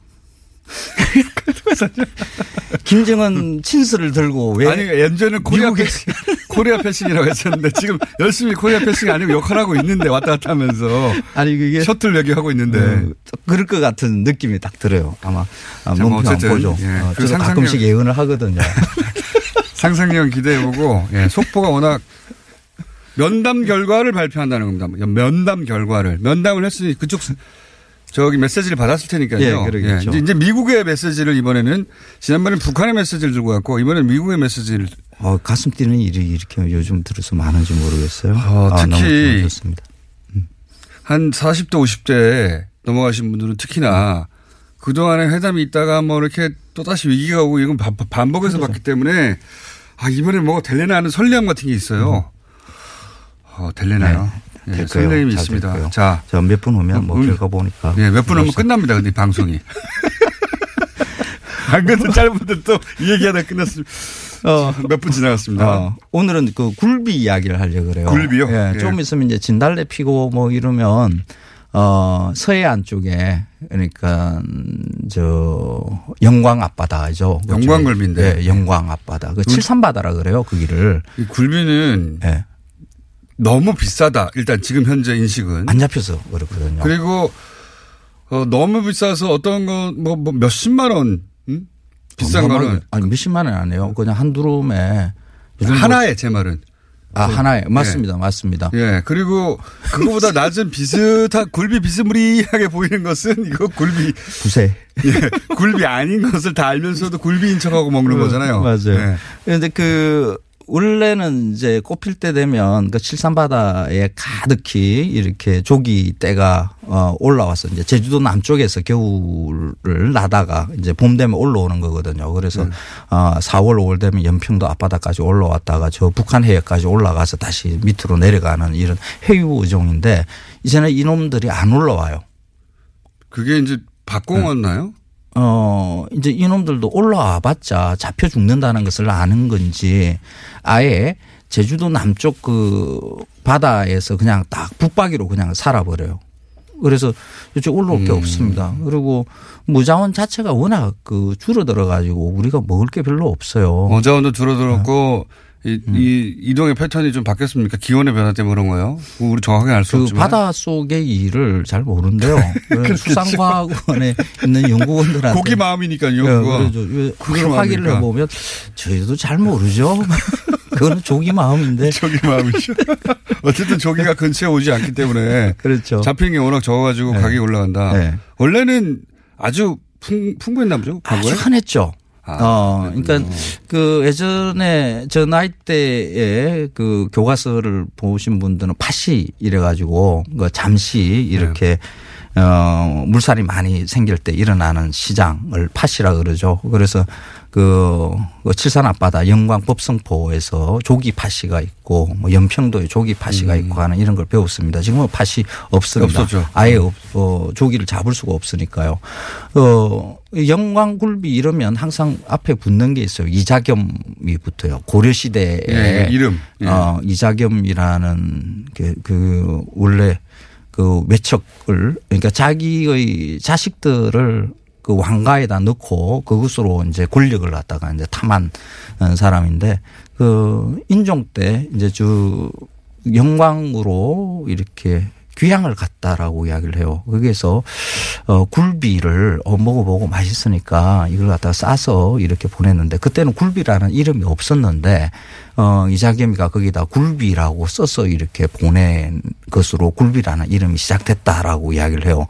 Q: 김정은 친서를 들고 왜
D: 아니 예전에 코리아 페이스 코리아 패싱이라고 했었는데 지금 열심히 코리아 패싱 아니고 역할하고 있는데 왔다 갔다 하면서
Q: 아니 그게
D: 셔틀 외교하고 있는데
Q: 어, 그럴 것 같은 느낌이 딱 들어요. 아마 아, 몸표 안 보죠.
D: 예,
Q: 어,
D: 그
Q: 가끔씩 예언을 하거든요.
D: 상상력 기대해보고 예, 속보가 워낙 면담 결과를 발표한다는 겁니다. 면담 결과를 면담을 했으니 그쪽 스- 저기 메시지를 받았을 테니까요.
Q: 예, 그러겠죠.
D: 이제, 이제 미국의 메시지를 이번에는 지난번에 북한의 메시지를 들고 왔고 이번에는 미국의 메시지를
Q: 어, 가슴 뛰는 일이 이렇게 요즘 들어서 많은지 모르겠어요.
D: 어,
Q: 아, 너무
D: 특히
Q: 좋습니다.
D: 한 40대 50대 넘어가신 분들은 특히나 그동안에 회담이 있다가 뭐 이렇게 또다시 위기가 오고 이건 반- 반복해서 봤기 때문에 아, 이번에 뭐가 될래나 하는 설렘 같은 게 있어요. 어, 될래나요? 예,
Q: 될 거예요.
D: 설렘이
Q: 잘
D: 있습니다. 자.
Q: 저몇분 후면 뭐
D: 음.
Q: 결과 보니까.
D: 예, 몇분 하면 끝납니다. 근데 이 방송이. 안 그래도 짧은데 또이 얘기하다 끝났습니다. 몇분 지나갔습니다.
Q: 어, 오늘은 그 굴비 이야기를 하려고 그래요.
D: 굴비요?
Q: 예,
D: 예.
Q: 좀 있으면 이제 진달래 피고 뭐 이러면 어, 서해안 쪽에 그러니까 저 영광 앞바다죠.
D: 영광 굴비인데.
Q: 예, 영광 앞바다. 그
D: 굴-
Q: 칠산바다라 그래요. 그 길을.
D: 이 굴비는
Q: 예.
D: 너무 비싸다. 일단 지금 현재 인식은.
Q: 안 잡혀서 그렇거든요.
D: 그리고 어, 너무 비싸서 어떤 거뭐 뭐 몇십만 원 음? 비싼
Q: 어마어마하게-
D: 거는
Q: 아니 몇십만 원 아니에요. 그냥 한 두rum에 요즘 뭐-
D: 하나에 제 말은.
Q: 아,
D: 그-
Q: 하나에.
D: 예.
Q: 맞습니다. 맞습니다.
D: 예. 그리고 그거보다 낮은 비슷한 굴비 비스무리하게 보이는 것은 이거 굴비
Q: 부세.
D: 예. 굴비 아닌 것을 다 알면서도 굴비인 척하고 먹는 거잖아요.
Q: 맞아요.
D: 예.
Q: 그런데 그 원래는 이제 꽃필 때 되면 그 칠산바다에 가득히 이렇게 조기 때가 어 올라와서 이제 제주도 남쪽에서 겨울을 나다가 이제 봄 되면 올라오는 거거든요. 그래서
D: 네.
Q: 어 4월 5월 되면 연평도 앞바다까지 올라왔다가 저 북한 해역까지 올라가서 다시 밑으로 내려가는 이런 해유 어종인데 이제는 이놈들이 안 올라와요.
D: 그게 이제 바꿔왔나요?
Q: 어, 이제 이놈들도 올라와 봤자 잡혀 죽는다는 것을 아는 건지 아예 제주도 남쪽 그 바다에서 그냥 딱 북박이로 그냥 살아버려요. 그래서 이쪽 올라올 게
D: 음.
Q: 없습니다. 그리고 무자원 자체가 워낙 그 줄어들어 가지고 우리가 먹을 게 별로 없어요.
D: 어자원도 줄어들었고
Q: 음.
D: 이, 이 이동의 패턴이 좀 바뀌었습니까? 기온의 변화 때문에 그런 거예요? 뭐 우리 정확하게
Q: 알수그
D: 없지만.
Q: 바다 속의 일을 잘 모른대요.
D: 그렇겠죠.
Q: 수상과학원에 있는 연구원들한테
D: 고기 마음이니까요.
Q: 예,
D: 그거.
Q: 그걸 확인을. 해보면 저희도 잘 모르죠. 그거는 조기 마음인데.
D: 조기 마음이죠. 어쨌든 조기가 근처에 오지 않기 때문에
Q: 그렇죠.
D: 잡히는 게 워낙 적어가지고
Q: 네.
D: 가격이 올라간다.
Q: 네.
D: 원래는 아주 풍, 풍부했나 보죠. 과거에?
Q: 아주 흔했죠.
D: 아,
Q: 어, 그러니까 그 예전에 저 나이 때에 그 교과서를 보신 분들은 팥이 이래가지고 그 잠시 이렇게 어, 물살이 많이 생길 때 일어나는 시장을 팥이라 그러죠. 그래서 그, 그 칠산 앞바다 영광 법성포에서 조기 팥이가 있고 뭐 연평도에 조기 팥이가 있고 하는 이런 걸 배웠습니다. 지금은 팥이 없습니다.
D: 없었죠.
Q: 아예 없, 어, 조기를 잡을 수가 없으니까요. 어, 영광굴비 이러면 항상 앞에 붙는 게 있어요. 이자겸이 붙어요. 고려시대에.
D: 예, 이름. 예.
Q: 어, 이자겸이라는 그, 그 원래 그 외척을 그러니까 자기의 자식들을 그 왕가에다 넣고 그것으로 이제 권력을 갖다가 이제 탐한 사람인데 그 인종 때 이제 주 영광으로 이렇게 귀향을 갔다라고 이야기를 해요. 거기에서 어 굴비를 어 먹어보고 맛있으니까 이걸 갖다가 싸서 이렇게 보냈는데 그때는 굴비라는 이름이 없었는데 어 이자겸이가 거기다 굴비라고 써서 이렇게 보낸 것으로 굴비라는 이름이 시작됐다라고 이야기를 해요.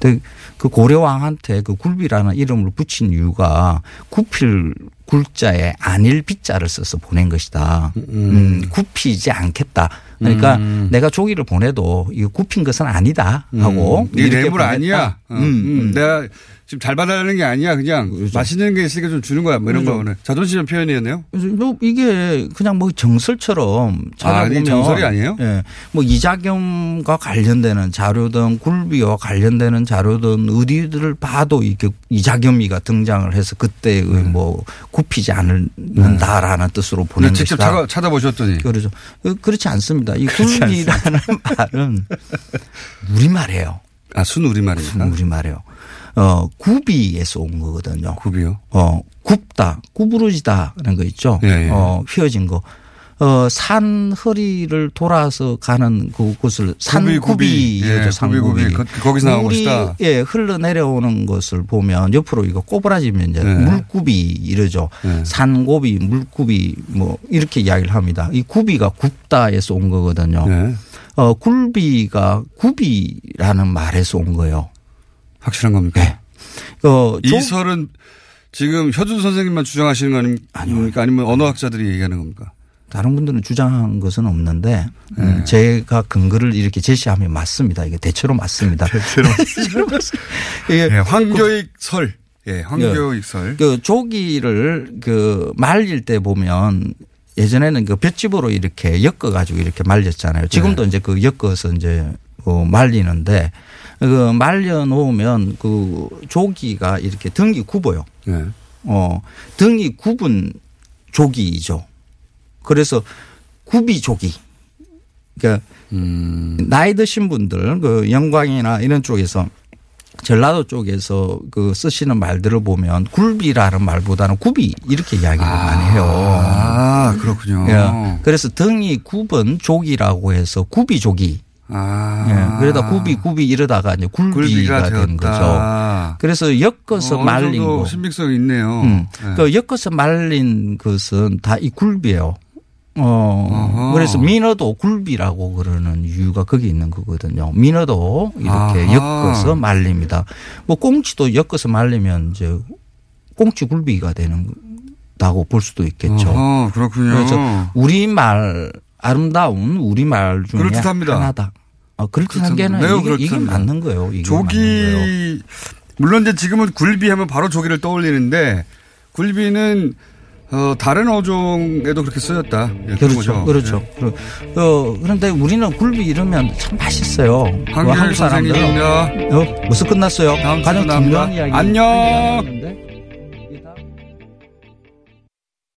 Q: 근데 그 고려 왕한테 그 굴비라는 이름을 붙인 이유가 구필 굴자에 안일 비자를 써서 보낸 것이다. 음, 굽히지 않겠다. 그러니까
D: 음.
Q: 내가 조기를 보내도 이거 굽힌 것은 아니다 하고
D: 음. 네
Q: 이렇게
D: 뇌물. 아니야. 어,
Q: 음,
D: 음. 내가 지금 잘 받아내는 게 아니야. 그냥 맛있는 게 있으니까 좀 주는 거야. 뭐 이런
Q: 그렇죠.
D: 거는 자존심 표현이었네요.
Q: 뭐 이게 그냥 뭐 정설처럼 찾아보면
D: 아니, 정설이 아니에요?
Q: 예. 뭐 이자겸과 관련되는 자료든 굴비와 관련되는 자료든 어디들을 봐도 이게 이자겸이가 등장을 해서 그때의
D: 네.
Q: 뭐 굽히지 않는다라는 뜻으로 보낸
D: 근데 직접
Q: 것이다.
D: 찾아, 찾아 보셨더니.
Q: 그렇죠. 그- 그렇지 않습니다. 이 굴비라는 말은 우리말이에요.
D: 아, 순 우리말입니까?
Q: 우리말이에요. 어, 구비에서 온 거거든요.
D: 구비요?
Q: 어, 굽다, 구부러지다라는 거 있죠.
D: 예, 예.
Q: 어, 휘어진 거. 어, 산 허리를 돌아서 가는 그곳을 산구비,
D: 구비. 예,
Q: 산구비.
D: 거- 거기서 나온 것이다.
Q: 예, 흘러내려오는 것을 보면 옆으로 이거 꼬부라지면 이제
D: 네.
Q: 물구비 이러죠. 산고비, 물구비 뭐 이렇게 이야기를 합니다. 이 구비가 굽다에서 온 거거든요.
D: 네.
Q: 어, 굴비가 구비라는 말에서 온 거예요.
D: 확실한 겁니까?
Q: 어,
D: 이
Q: 조-
D: 설은 지금 효준 선생님만 주장하시는 거 아니- 아닙니까? 아니면 언어학자들이 얘기하는 겁니까?
Q: 다른 분들은 주장한 것은 없는데 음, 제가 근거를 이렇게 제시하면 맞습니다. 이게 대체로 맞습니다. 대체로 맞습니다. 이게
D: 예, 황교익 설. 예, 황교익 설.
Q: 그 조기를 그 말릴 때 보면 예전에는 그 볏짚으로 이렇게 엮어 가지고 이렇게 말렸잖아요. 지금도 이제 그 엮어서 이제 어 말리는데 그 말려 놓으면 그 조기가 이렇게 등이 굽어요.
D: 네.
Q: 어 등이 굽은 조기이죠. 그래서 구비조기. 그러니까 나이 드신 분들 그 영광이나 이런 쪽에서 전라도 쪽에서 그 쓰시는 말들을 보면 굴비라는 말보다는 구비 이렇게 이야기를 많이 해요.
D: 아, 그렇군요.
Q: 예. 그래서 등이 굽은 조기라고 해서 구비조기.
D: 아.
Q: 예. 그러다 구비 구비 이러다가 이제 굴비가, 된. 거죠. 그래서 엮어서
D: 어,
Q: 말린 거.
D: 신빙성이 있네요.
Q: 음.
D: 예.
Q: 그 엮어서 말린 것은 다 이 굴비예요. 어,
D: 어허.
Q: 그래서 민어도 굴비라고 그러는 이유가 거기 있는 거거든요. 민어도 이렇게
D: 아하.
Q: 엮어서 말립니다. 뭐 꽁치도 엮어서 말리면 이제 꽁치 굴비가 되는 다고 볼 수도 있겠죠.
D: 어허, 그렇군요.
Q: 그래서 우리 말 아름다운 우리말 중에
D: 그럴듯합니다.
Q: 하나다. 어, 그럴듯한 게는
D: 매우
Q: 이게, 이게. 맞는 거예요. 이게 맞는 거예요.
D: 조기 물론 이제 지금은 굴비하면 바로 조기를 떠올리는데 굴비는 어, 다른 어종에도 그렇게 쓰였다. 예,
Q: 그렇죠. 그렇죠. 그- 어, 그런데 우리는 굴비 이러면 참 맛있어요. 그
D: 한결
Q: 한국 사람들은.
D: 선생님입니다.
Q: 어, 벌써 끝났어요.
D: 다음
Q: 가장. 중요한 이야기.
D: 안녕.